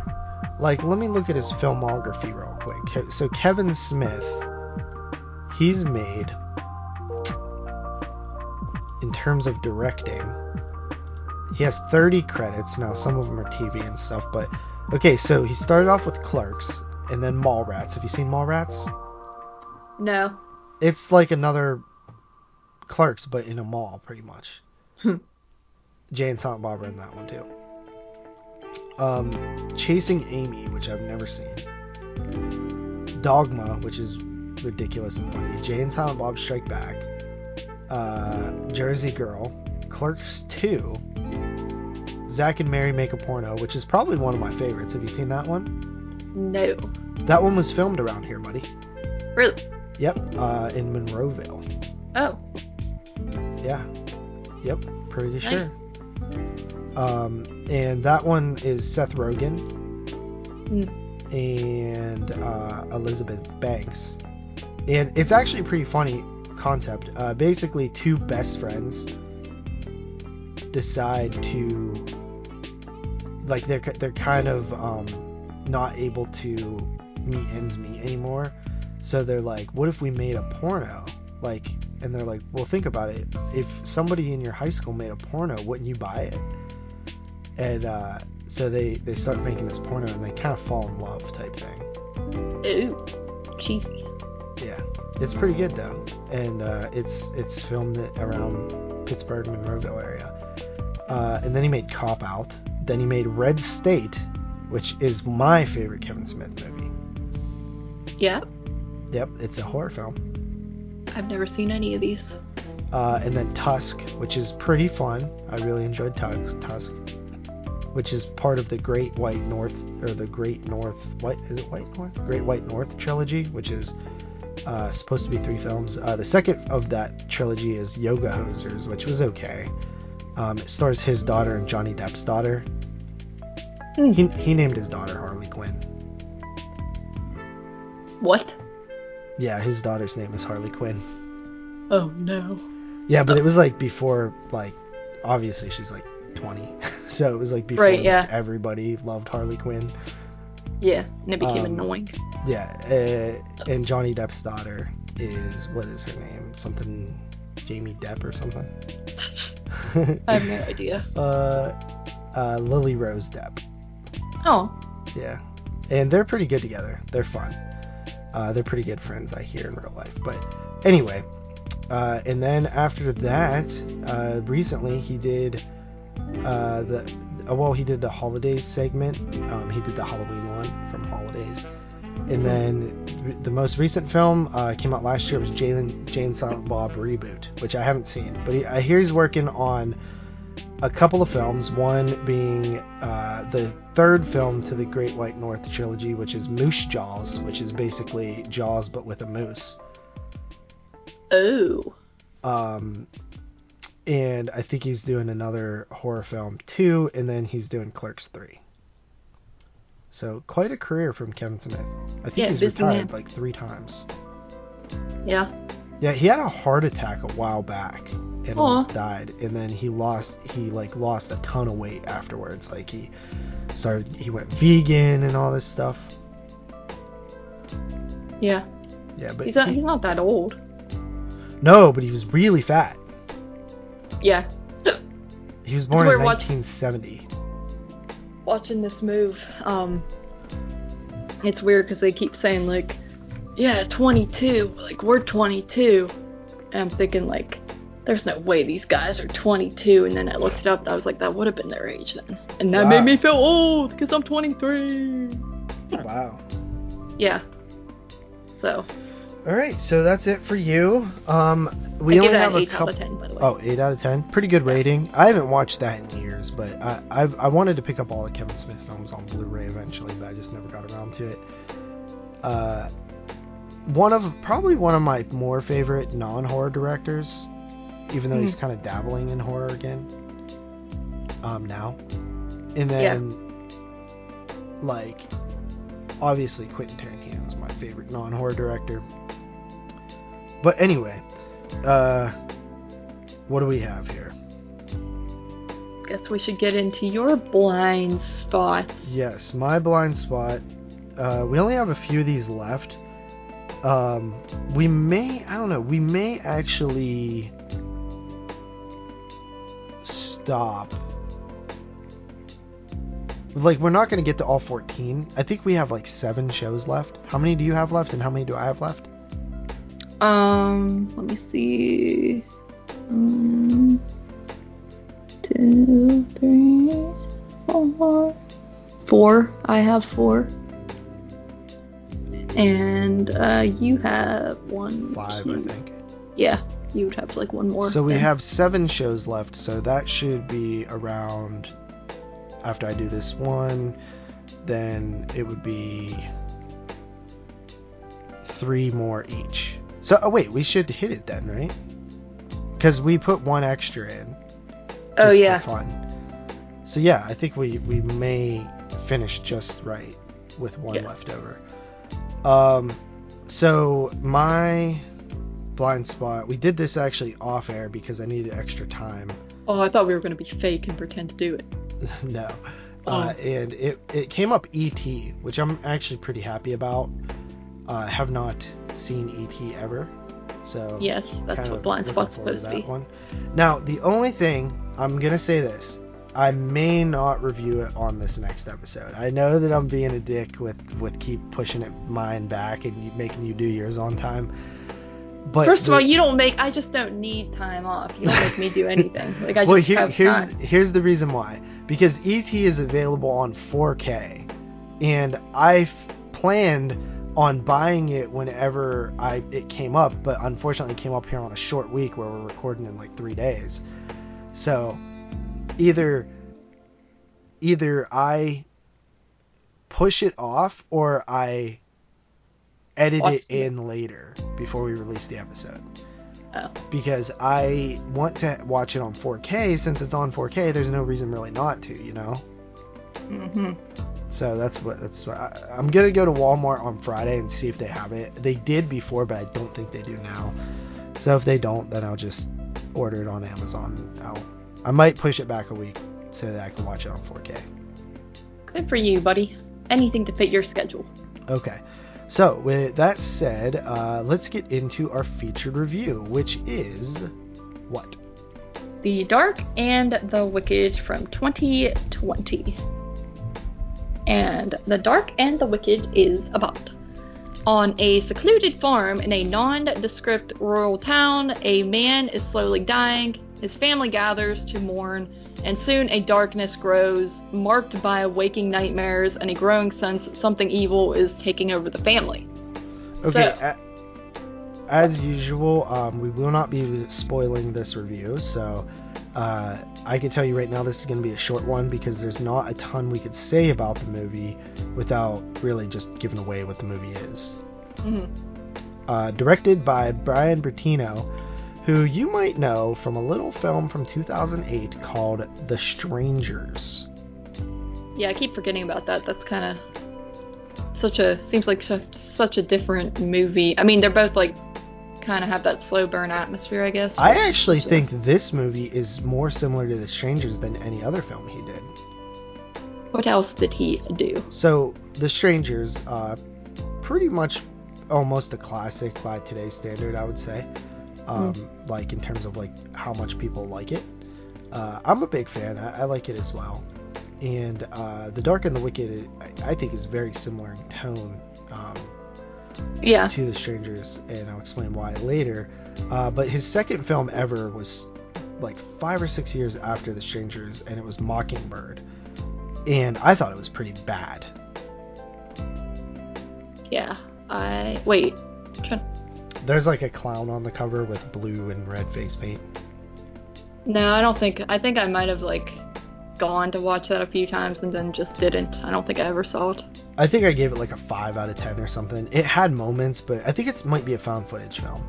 Like, let me look at his filmography real quick. So Kevin Smith, he's made in terms of directing. He has 30 credits now. Some of them are TV and stuff, but okay. So he started off with Clerks, and then Mallrats. Have you seen Mallrats? No. It's like another Clerks, but in a mall, pretty much. Hmm. Jay and Silent Bob are in that one too. Um, Chasing Amy, which I've never seen. Dogma, which is ridiculous and funny. Jay and Silent Bob Strike Back. Uh, Jersey Girl. Clerks 2. Zack and Miri Make a Porno, which is probably one of my favorites. Have you seen that one? No. That one was filmed around here, buddy. Really? Yep, uh, in Monroeville. Oh. Yeah. Yep, pretty Nice. sure. Um, and that one is Seth Rogen Mm. and uh, Elizabeth Banks. And it's actually a pretty funny concept. Uh, basically, two best friends decide to, like, they're they're kind of um, not able to meet ends meet anymore. So they're like, what if we made a porno? Like, and they're like, well, think about it. If somebody in your high school made a porno, wouldn't you buy it? And uh, so they they start making this porno, and they kind of fall in love type thing. Ooh. Cheesy. Yeah, it's pretty good though, and uh, it's it's filmed around Pittsburgh, Monroeville area. Uh, and then he made Cop Out. Then he made Red State, which is my favorite Kevin Smith movie. Yep. Yep, it's a horror film. I've never seen any of these. Uh, and then Tusk, which is pretty fun. I really enjoyed Tusk. Tusk, which is part of the Great White North or the Great North. What is it? White North? Great White North trilogy, which is uh, supposed to be three films. Uh, the second of that trilogy is Yoga Hosers, which was okay. Um, it stars his daughter and Johnny Depp's daughter. He, he named his daughter Harley Quinn. What? Yeah, his daughter's name is Harley Quinn. Oh no. Yeah, but it was like before, like, obviously she's like 20. so it was like before Right, yeah. everybody loved Harley Quinn. Yeah, and it became Um, annoying. Yeah, uh, and Johnny Depp's daughter is what is her name? Something Jamie Depp or something. I have no idea. uh, uh, Lily Rose Depp. Oh, Yeah, and they're pretty good together. They're fun. Uh, they're pretty good friends, I hear in real life. But anyway, uh, and then after that, uh, recently he did uh, the uh, well, he did the holidays segment. Um, he did the Halloween one from Holidays, and then the most recent film uh, came out last year was Jalen Jane Silent Bob reboot, which I haven't seen, but he, I hear he's working on a couple of films. One being uh, the third film to the Great White North trilogy, which is Moose Jaws, which is basically Jaws but with a moose. oh, Um, and I think he's doing another horror film too, and then he's doing Clerks three. So quite a career from Kevin Smith. I think Yeah, he's retired man. like three times. yeah. Yeah, he had a heart attack a while back and almost died, and then he lost he like lost a ton of weight afterwards. Like he started he went vegan and all this stuff. Yeah. Yeah, but He's not, he- he's not that old. no, but he was really fat. Yeah. He was born in We're watch- 1970. Watching this move, um, it's weird because they keep saying like, yeah, 22. Like we're 22, and I'm thinking like, there's no way these guys are 22. And then I looked it up. And I was like, that would have been their age then, and that Wow. made me feel old because I'm 23. Wow. Yeah. So All right, so that's it for you. Um, we I only have an a couple. out of ten, by the way. Oh, 8 out of 10. Pretty good rating. I haven't watched that in years, but I I've, I wanted to pick up all the Kevin Smith films on Blu-ray eventually, but I just never got around to it. Uh, one of probably one of my more favorite non-horror directors, even though he's Hmm. kind of dabbling in horror again. Um, now, and then like obviously Quentin Tarantino is my favorite non-horror director. But anyway, uh, what do we have here? Guess we should get into your blind spots. Yes, my blind spot. Uh, we only have a few of these left. Um, we may, I don't know, we may actually stop. Like, we're not going to get to all 14. I think we have like seven shows left. How many do you have left, and how many do I have left? Um, let me see. Um, Four. I have four. And uh, you have one. Five, two- I think. Yeah, you would have like one more. So we then. have seven shows left, so that should be around. After I do this one, then it would be three more each. So, oh wait, we should hit it then, right? Because we put one extra in. Oh yeah. fun. So yeah, I think we we may finish just right with one Yeah. left over. Um, so my blind spot. We did this actually off air because I needed extra time. Oh, I thought we were gonna be fake and pretend to do it. no. Oh. Uh, and it, it came up ET, which I'm actually pretty happy about. Uh, I have not seen ET ever, so Yes, that's what blind spot's supposed to that be. One. Now, the only thing I'm gonna say this, I may not review it on this next episode. I know that I'm being a dick with with keep pushing it mine back and making you do yours on time. But First of all, you don't make. I just don't need time off. You don't make me do anything. Like I well, just here, have here's time. here's the reason why. Because ET is available on 4K, and I planned on buying it whenever I it came up, but unfortunately it came up here on a short week where we're recording in like three days. So either either I push it off or I edit it in later before we release the episode Oh. because I want to watch it on 4K. Since it's on 4K, there's no reason really not to, you know. hmm So that's what that's. What I, I'm gonna go to Walmart on Friday and see if they have it. They did before, but I don't think they do now. So if they don't, then I'll just order it on Amazon. I'll, I might push it back a week so that I can watch it on 4K. Good for you, buddy. Anything to fit your schedule. Okay. So, with that said, uh, let's get into our featured review, which is what? The Dark and the Wicked from 2020. And The Dark and the Wicked is about on a secluded farm in a nondescript rural town, a man is slowly dying. His family gathers to mourn, and soon a darkness grows, marked by waking nightmares and a growing sense that something evil is taking over the family. Okay, So- as usual, um, we will not be spoiling this review, so uh, I can tell you right now this is going to be a short one because there's not a ton we could say about the movie without really just giving away what the movie is. Mhm. Uh, directed by Brian Bertino, who you might know from a little film from 2008 called The Strangers. Yeah, I keep forgetting about that. That's kind of such a seems like such, such a different movie. I mean, they're both like kind of have that slow burn atmosphere, I guess. I actually think this movie is more similar to The Strangers than any other film he did. What else did he do? So, The Strangers, uh, pretty much almost a classic by today's standard, I would say. Um, Like in terms of like how much people like it. Uh, I'm a big fan. I, I like it as well. And uh, The Dark and the Wicked, I, I think, is very similar in tone um, Yeah. to The Strangers, and I'll explain why later. Uh, but his second film ever was like five or six years after The Strangers, and it was Mockingbird. And I thought it was pretty bad. Yeah. I wait. Try- There's like a clown on the cover with blue and red face paint. No, I don't think. I think I might have like gone to watch that a few times and then just didn't. I don't think I ever saw it. I think I gave it like a 5 out of 10 or something. It had moments, but I think it might be a found footage film.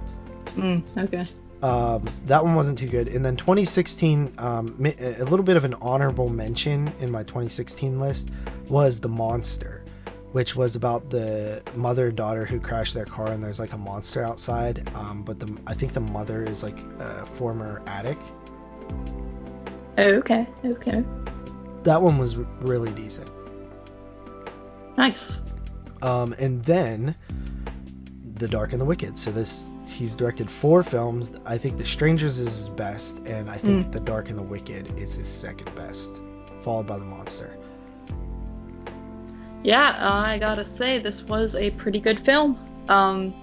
Mm, okay. Um, that one wasn't too good. And then 2016, um, a little bit of an honorable mention in my 2016 list was The Monster, which was about the mother and daughter who crashed their car and there's like a monster outside. Um, but the I think the mother is like a former addict. Okay. Okay. That one was really decent. Nice. Um, and then The Dark and the Wicked. So this he's directed four films. I think The Strangers is his best, and I think Mm. The Dark and the Wicked is his second best, followed by The Monster. Yeah, uh, I gotta say, this was a pretty good film. Um,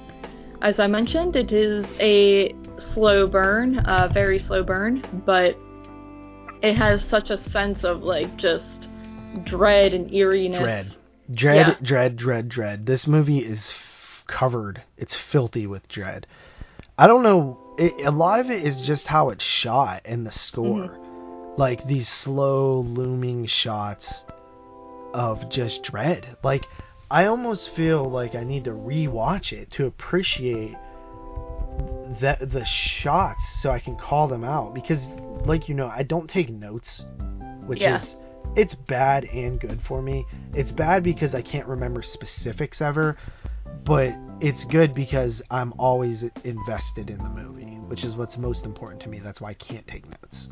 as I mentioned, it is a slow burn, uh, very slow burn, but it has such a sense of like just dread and eeriness. Dread, dread, Yeah. dread, dread, dread. This movie is f- covered. It's filthy with dread. I don't know. It, a lot of it is just how it's shot and the score. Like these slow looming shots of just dread. Like I almost feel like I need to rewatch it to appreciate that the shots so I can call them out because like you know, I don't take notes, which Yeah. is it's bad and good for me. It's bad because I can't remember specifics ever, but it's good because I'm always invested in the movie, which is what's most important to me. That's why I can't take notes.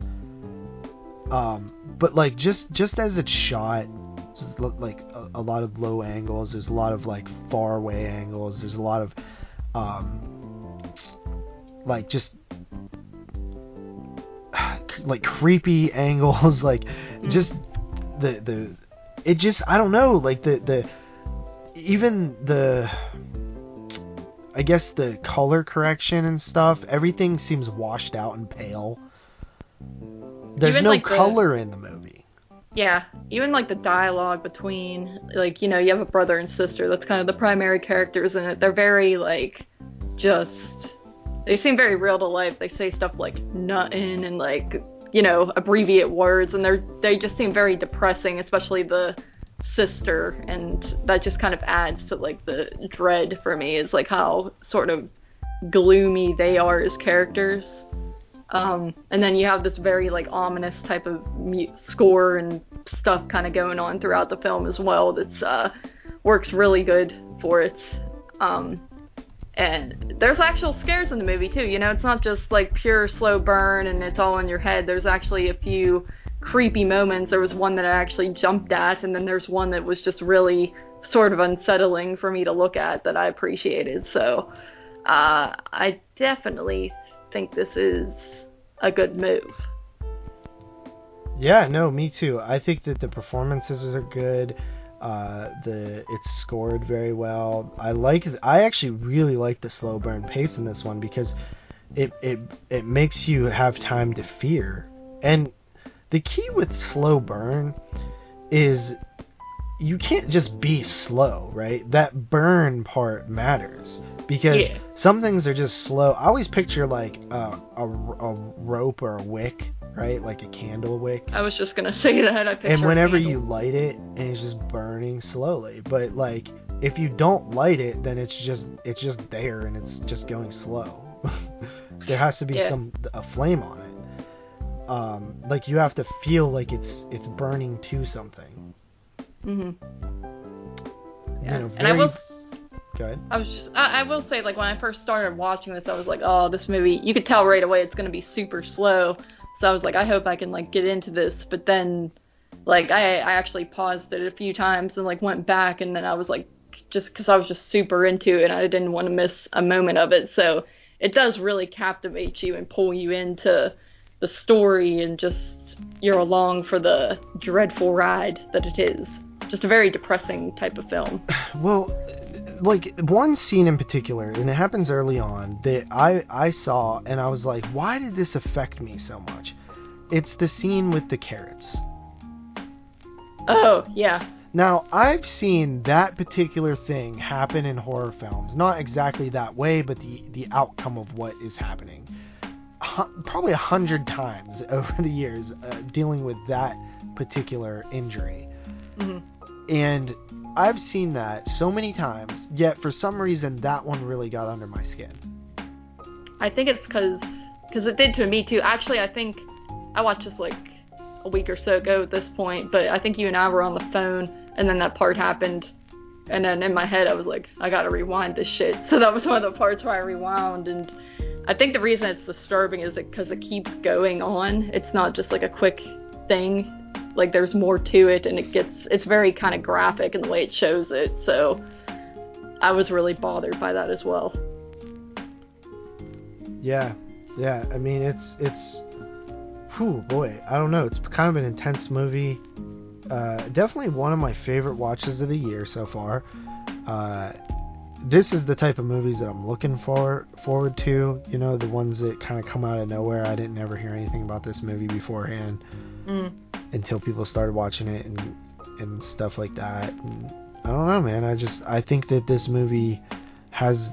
Um, but like just just as it's shot, like a, a lot of low angles. There's a lot of like far away angles. There's a lot of um, like just like creepy angles. Like just the the it just I don't know like the the even the I guess the color correction and stuff everything seems washed out and pale. There's Even, no like, the- color in the movie. Yeah, even like the dialogue between, like, you know, you have a brother and sister. That's kind of the primary characters in it. They're very like, just they seem very real to life. They say stuff like "nuttin" and like, you know, abbreviate words, and they're they just seem very depressing, especially the sister, and that just kind of adds to like the dread for me. Is like how sort of gloomy they are as characters. Um, and then you have this very like ominous type of score and stuff kind of going on throughout the film as well. That's uh, works really good for it. Um, and there's actual scares in the movie too. You know, it's not just like pure slow burn and it's all in your head. There's actually a few creepy moments. There was one that I actually jumped at, and then there's one that was just really sort of unsettling for me to look at that I appreciated. So uh, I definitely think this is a good move. Yeah, no, me too. I think that the performances are good. Uh, the it's scored very well. I like. I actually really like the slow burn pace in this one because it it it makes you have time to fear. And the key with slow burn is you can't just be slow, right? That burn part matters because Yeah. some things are just slow. I always picture like a, a, a rope or a wick, right? Like a candle wick. I was just gonna say that. I picture And whenever you light it, and it's just burning slowly. But like, if you don't light it, then it's just it's just there and it's just going slow. there has to be Yeah. some a flame on it. Um, like you have to feel like it's it's burning to something. Hmm You Yeah. know, and I will Go ahead. I was just, I, I will say, like, when I first started watching this, I was like, oh, this movie, you could tell right away it's going to be super slow. So I was like, I hope I can, like, get into this. But then, like, I, I actually paused it a few times and, like, went back. And then I was like, just because I was just super into it and I didn't want to miss a moment of it. So it does really captivate you and pull you into the story and just you're along for the dreadful ride that it is. Just a very depressing type of film. Well, like one scene in particular, and it happens early on that I I saw, and I was like, why did this affect me so much? It's the scene with the carrots. Oh, yeah. Now, I've seen that particular thing happen in horror films. Not exactly that way, but the, the outcome of what is happening. Hu- probably a hundred times over the years uh, dealing with that particular injury. hmm And I've seen that so many times, yet for some reason that one really got under my skin. I think it's because because it did to me too. Actually, I think I watched this like a week or so ago at this point, but I think you and I were on the phone, and then that part happened, and then in my head I was like, I gotta rewind this shit. So that was one of the parts where I rewound, and I think the reason it's disturbing is because it keeps going on. It's not just like a quick thing. Like there's more to it, and it gets it's very kind of graphic in the way it shows it. So I was really bothered by that as well. Yeah, yeah. I mean, it's it's. Whew, boy, I don't know. It's kind of an intense movie. Uh, definitely one of my favorite watches of the year so far. Uh, this is the type of movies that I'm looking for forward to. You know, the ones that kind of come out of nowhere. I didn't ever hear anything about this movie beforehand Mm. Until people started watching it and and stuff like that. And I don't know, man. I just I think that this movie has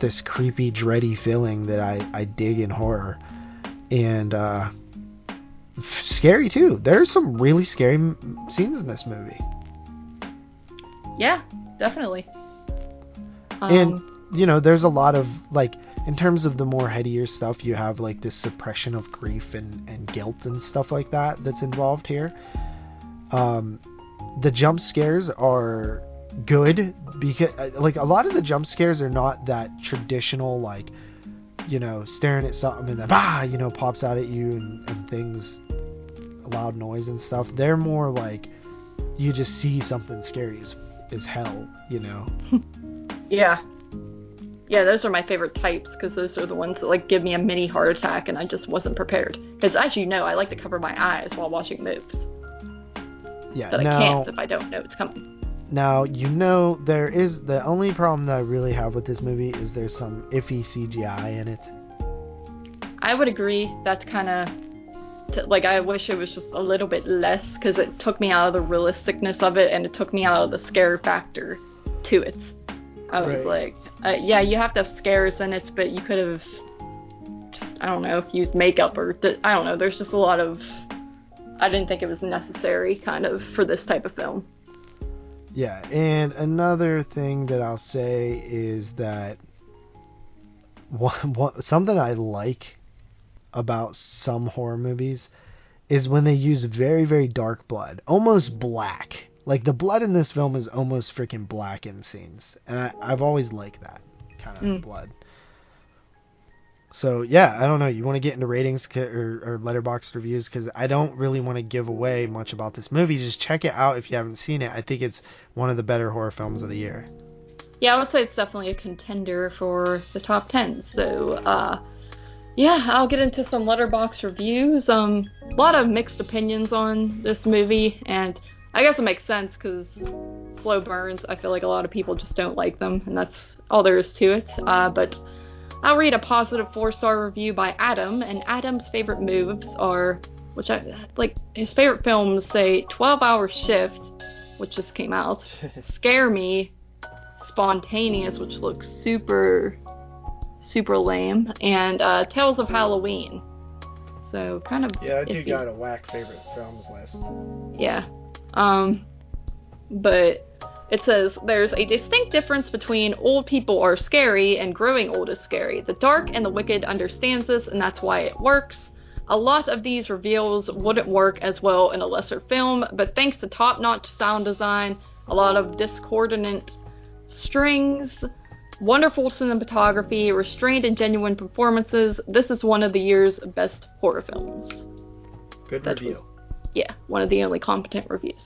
this creepy, dready feeling that I I dig in horror, and uh, f- scary too. There's some really scary m- scenes in this movie, Yeah, definitely. and Um, you know, there's a lot of like. In terms of the more headier stuff, you have like this suppression of grief and, and guilt and stuff like that that's involved here. Um, the jump scares are good because like a lot of the jump scares are not that traditional like you know staring at something and then bah you know pops out at you and, and things loud noise and stuff they're more like you just see something scary as, as hell you know yeah. Yeah, those are my favorite types because those are the ones that like give me a mini heart attack and I just wasn't prepared. Because as you know, I like to cover my eyes while watching movies, yeah but I now can't if I don't know it's coming. now you know there is the only problem that i really have with this movie is there's some iffy cgi in it I would agree. That's kind of like I wish it was just a little bit less because it took me out of the realisticness of it and it took me out of the scare factor to it. I was Right. like, uh, yeah, you have to have scares in it, but you could have, just, I don't know, used makeup or th- I don't know. There's just a lot of. I didn't think it was necessary, kind of, for this type of film. Yeah, and another thing that I'll say is that one, one, something I like about some horror movies is when they use very, very dark blood, almost black. Like the blood in this film is almost freaking black in scenes, and I, I've always liked that kind of Mm. blood. So yeah, I don't know. You want to get into ratings or, or Letterboxd reviews because I don't really want to give away much about this movie. Just check it out if you haven't seen it. I think it's one of the better horror films of the year. Yeah, I would say it's definitely a contender for the top 10. So, uh, yeah, I'll get into some Letterboxd reviews. Um, a lot of mixed opinions on this movie, and I guess it makes sense because slow burns. I feel like a lot of people just don't like them, and that's all there is to it. Uh, but I'll read a positive four star review by Adam, and Adam's favorite moves are, which I like, his favorite films say 12 Hour Shift, which just came out, Scare Me, Spontaneous, which looks super, super lame, and uh, Tales of Halloween. So kind of Yeah, that dude iffy. got a whack favorite films list. Yeah. Um, but it says there's a distinct difference between old people are scary and growing old is scary. The dark and the wicked understands this, and that's why it works. A lot of these reveals wouldn't work as well in a lesser film, but thanks to top notch sound design, a lot of discordant strings, wonderful cinematography, restrained and genuine performances, this is one of the year's best horror films Good That review. Yeah, one of the only competent reviews.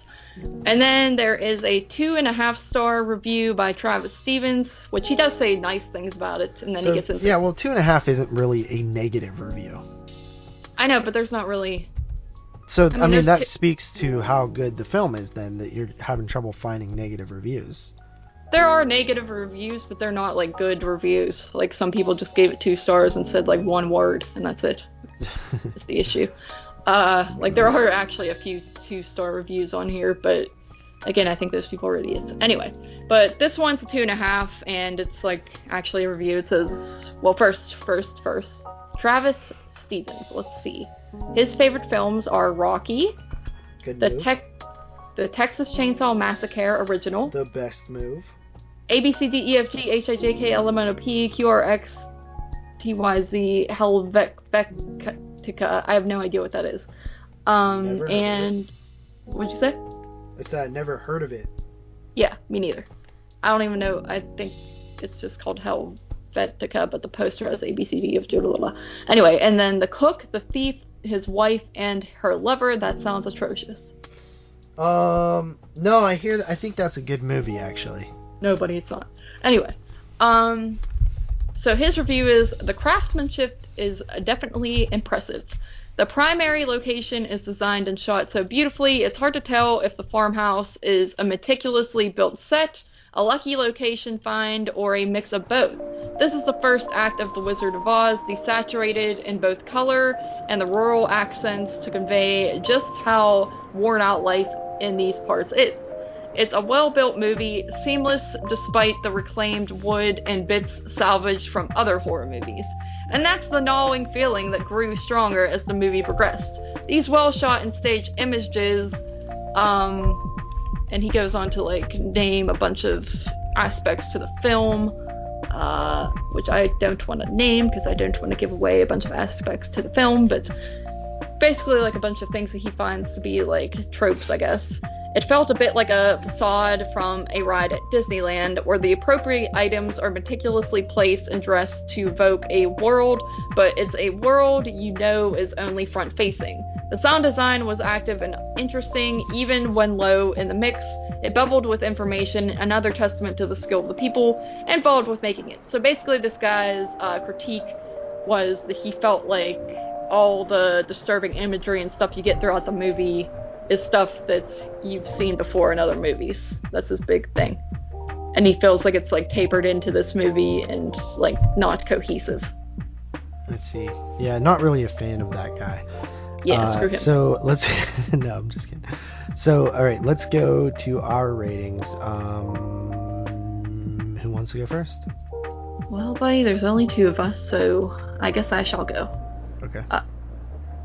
And then there is a two and a half star review by Travis Stevens, which he does say nice things about it, and then So, he gets into. yeah, well, two and a half isn't really a negative review. I know, but there's not really. So I mean, mean, that two- speaks to how good the film is. Then that you're having trouble finding negative reviews. There are negative reviews, but they're not like good reviews. Like some people just gave it two stars and said like one word, and that's it. That's the issue. Uh, like there are actually a few two star reviews on here, but again, I think those people are idiots. Anyway, but this one's a two and a half, and it's like actually a review. It says, well, first, first, first, Travis Stevens. Let's see. His favorite films are Rocky, Good the. Tech, the Texas Chainsaw Massacre original, the best move. A B C D E F G H I J K L M N O P Q R X T Y Z I have no idea what that is. Um, Never heard of and what'd you say? I said I never heard of it. Yeah, me neither. I don't even know. I think it's just called Helvetica, but the poster has A B C D E F G. Blah, blah, blah. Anyway, and then the cook, the thief, his wife, and her lover. That sounds atrocious. Um, no, I hear. I think that's a good movie actually. Nobody, it's not. Anyway, um, so his review is the craftsmanship is definitely impressive. The primary location is designed and shot so beautifully, it's hard to tell if the farmhouse is a meticulously built set, a lucky location find, or a mix of both. This is the first act of The Wizard of Oz, desaturated in both color and the rural accents to convey just how worn out life in these parts is. It's a well built movie, seamless despite the reclaimed wood and bits salvaged from other horror movies. And that's the gnawing feeling that grew stronger as the movie progressed. These well shot and staged images, um, and he goes on to like name a bunch of aspects to the film, uh, which I don't want to name because I don't want to give away a bunch of aspects to the film, but basically like a bunch of things that he finds to be like tropes, I guess. It felt a bit like a facade from a ride at Disneyland, where the appropriate items are meticulously placed and dressed to evoke a world, but it's a world you know is only front facing. The sound design was active and interesting, even when low in the mix. It bubbled with information, another testament to the skill of the people involved with making it. So basically, this guy's uh, critique was that he felt like all the disturbing imagery and stuff you get throughout the movie is stuff that you've seen before in other movies. That's his big thing. And he feels like it's like tapered into this movie and like not cohesive. Let's see. Yeah, not really a fan of that guy. Yeah, Uh, screw him. So let's. no, I'm just kidding. So all right, let's go to our ratings. Um, who wants to go first? Well, buddy, there's only two of us, so I guess I shall go. Okay.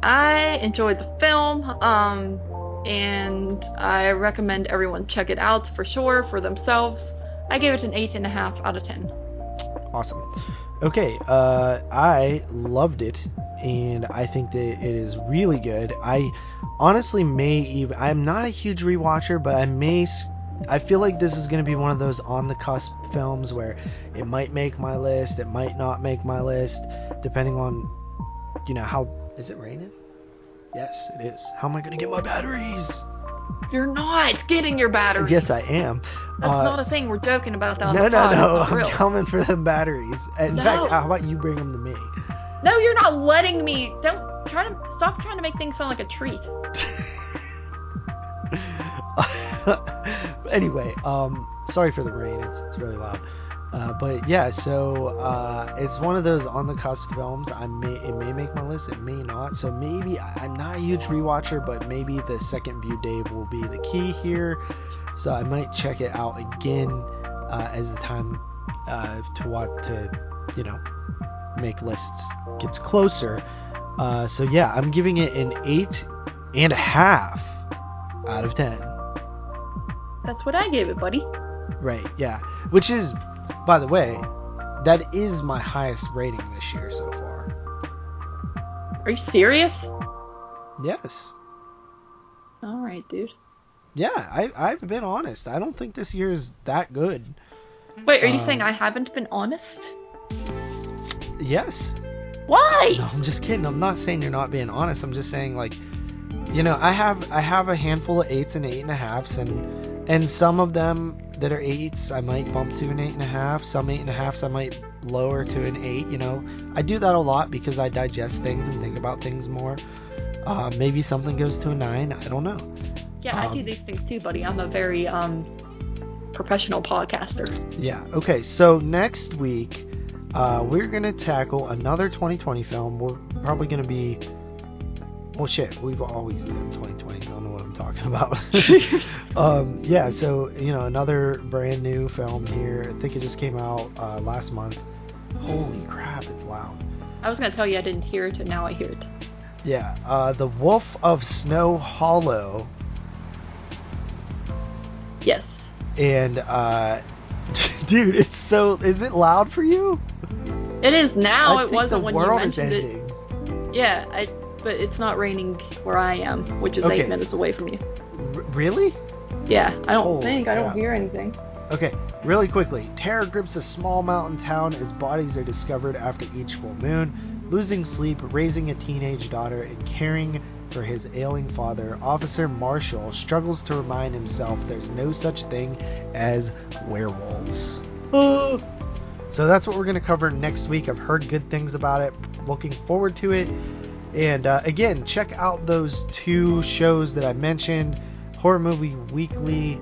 I enjoyed the film, um, and I recommend everyone check it out for sure for themselves. I gave it an eight and a half out of ten. Awesome. Okay, uh, I loved it, and I think that it is really good. I honestly may even. I'm not a huge rewatcher, but I may I feel like this is going to be one of those on the cusp films where it might make my list, it might not make my list, depending on, you know, how. Is it raining? Yes, it is. How am I going to get my batteries? You're not getting your batteries. Yes, I am. That's Uh, not a thing. We're joking about that no, the no. No. I'm real. coming for them batteries. In No. fact, how about you bring them to me? No, you're not letting me. Don't try to stop trying to make things sound like a treat. anyway, um, sorry for the rain. It's, it's really loud. Uh, but yeah, so uh, it's one of those on the cusp films. I may it may make my list, it may not. So maybe I'm not a huge rewatcher, but maybe the second view Dave will be the key here. So I might check it out again uh, as the time uh, to watch to you know make lists gets closer. Uh, so yeah, I'm giving it an eight and a half out of ten. That's what I gave it, buddy. Right, yeah. Which is, by the way, that is my highest rating this year so far. Are you serious? Yes. All right, dude. Yeah, I, I've been honest. I don't think this year is that good. Wait, are you Um, saying I haven't been honest? Yes. Why? No, I'm just kidding. I'm not saying you're not being honest. I'm just saying like, you know, I have I have a handful of eights and eight and a halves, and and some of them that are eights I might bump to an eight and a half. Some eight and a halves I might lower to an eight. You know, I do that a lot because I digest things and think about things more. Uh, maybe something goes to a nine. I don't know. Yeah, I do Um, these things too, buddy. I'm a very um professional podcaster. Yeah. Okay. So next week, uh, we're gonna tackle another 2020 film. We're probably gonna be. Well, shit. We've always done 2020. I don't know what I'm talking about. um, yeah. So you know, another brand new film here. I think it just came out uh, last month. Holy crap! It's loud. I was gonna tell you I didn't hear it, and now I hear it. Yeah. Uh, the Wolf of Snow Hollow. Yes. And uh, dude, it's so. Is it loud for you? It is now. I it wasn't the when you mentioned it. Yeah, I, but it's not raining where I am, which is Okay. eight minutes away from you. R- really? Yeah, I don't Holy think I don't crap. hear anything. Okay, really quickly. Terror grips a small mountain town as bodies are discovered after each full moon. Losing sleep, raising a teenage daughter, and caring for his ailing father, Officer Marshall struggles to remind himself there's no such thing as werewolves. So that's what we're going to cover next week. I've heard good things about it. Looking forward to it. And uh, again, check out those two shows that I mentioned Horror Movie Weekly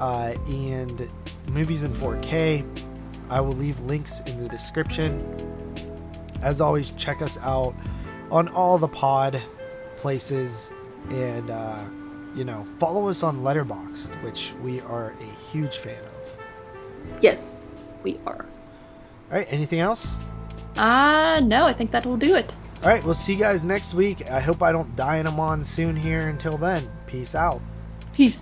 uh, and Movies in 4K. I will leave links in the description. As always, check us out on all the pod places and, uh, you know, follow us on Letterboxd, which we are a huge fan of. Yes, we are. All right, anything else? Uh, no, I think that will do it. All right, we'll see you guys next week. I hope I don't die in a mon soon here. Until then, peace out. Peace.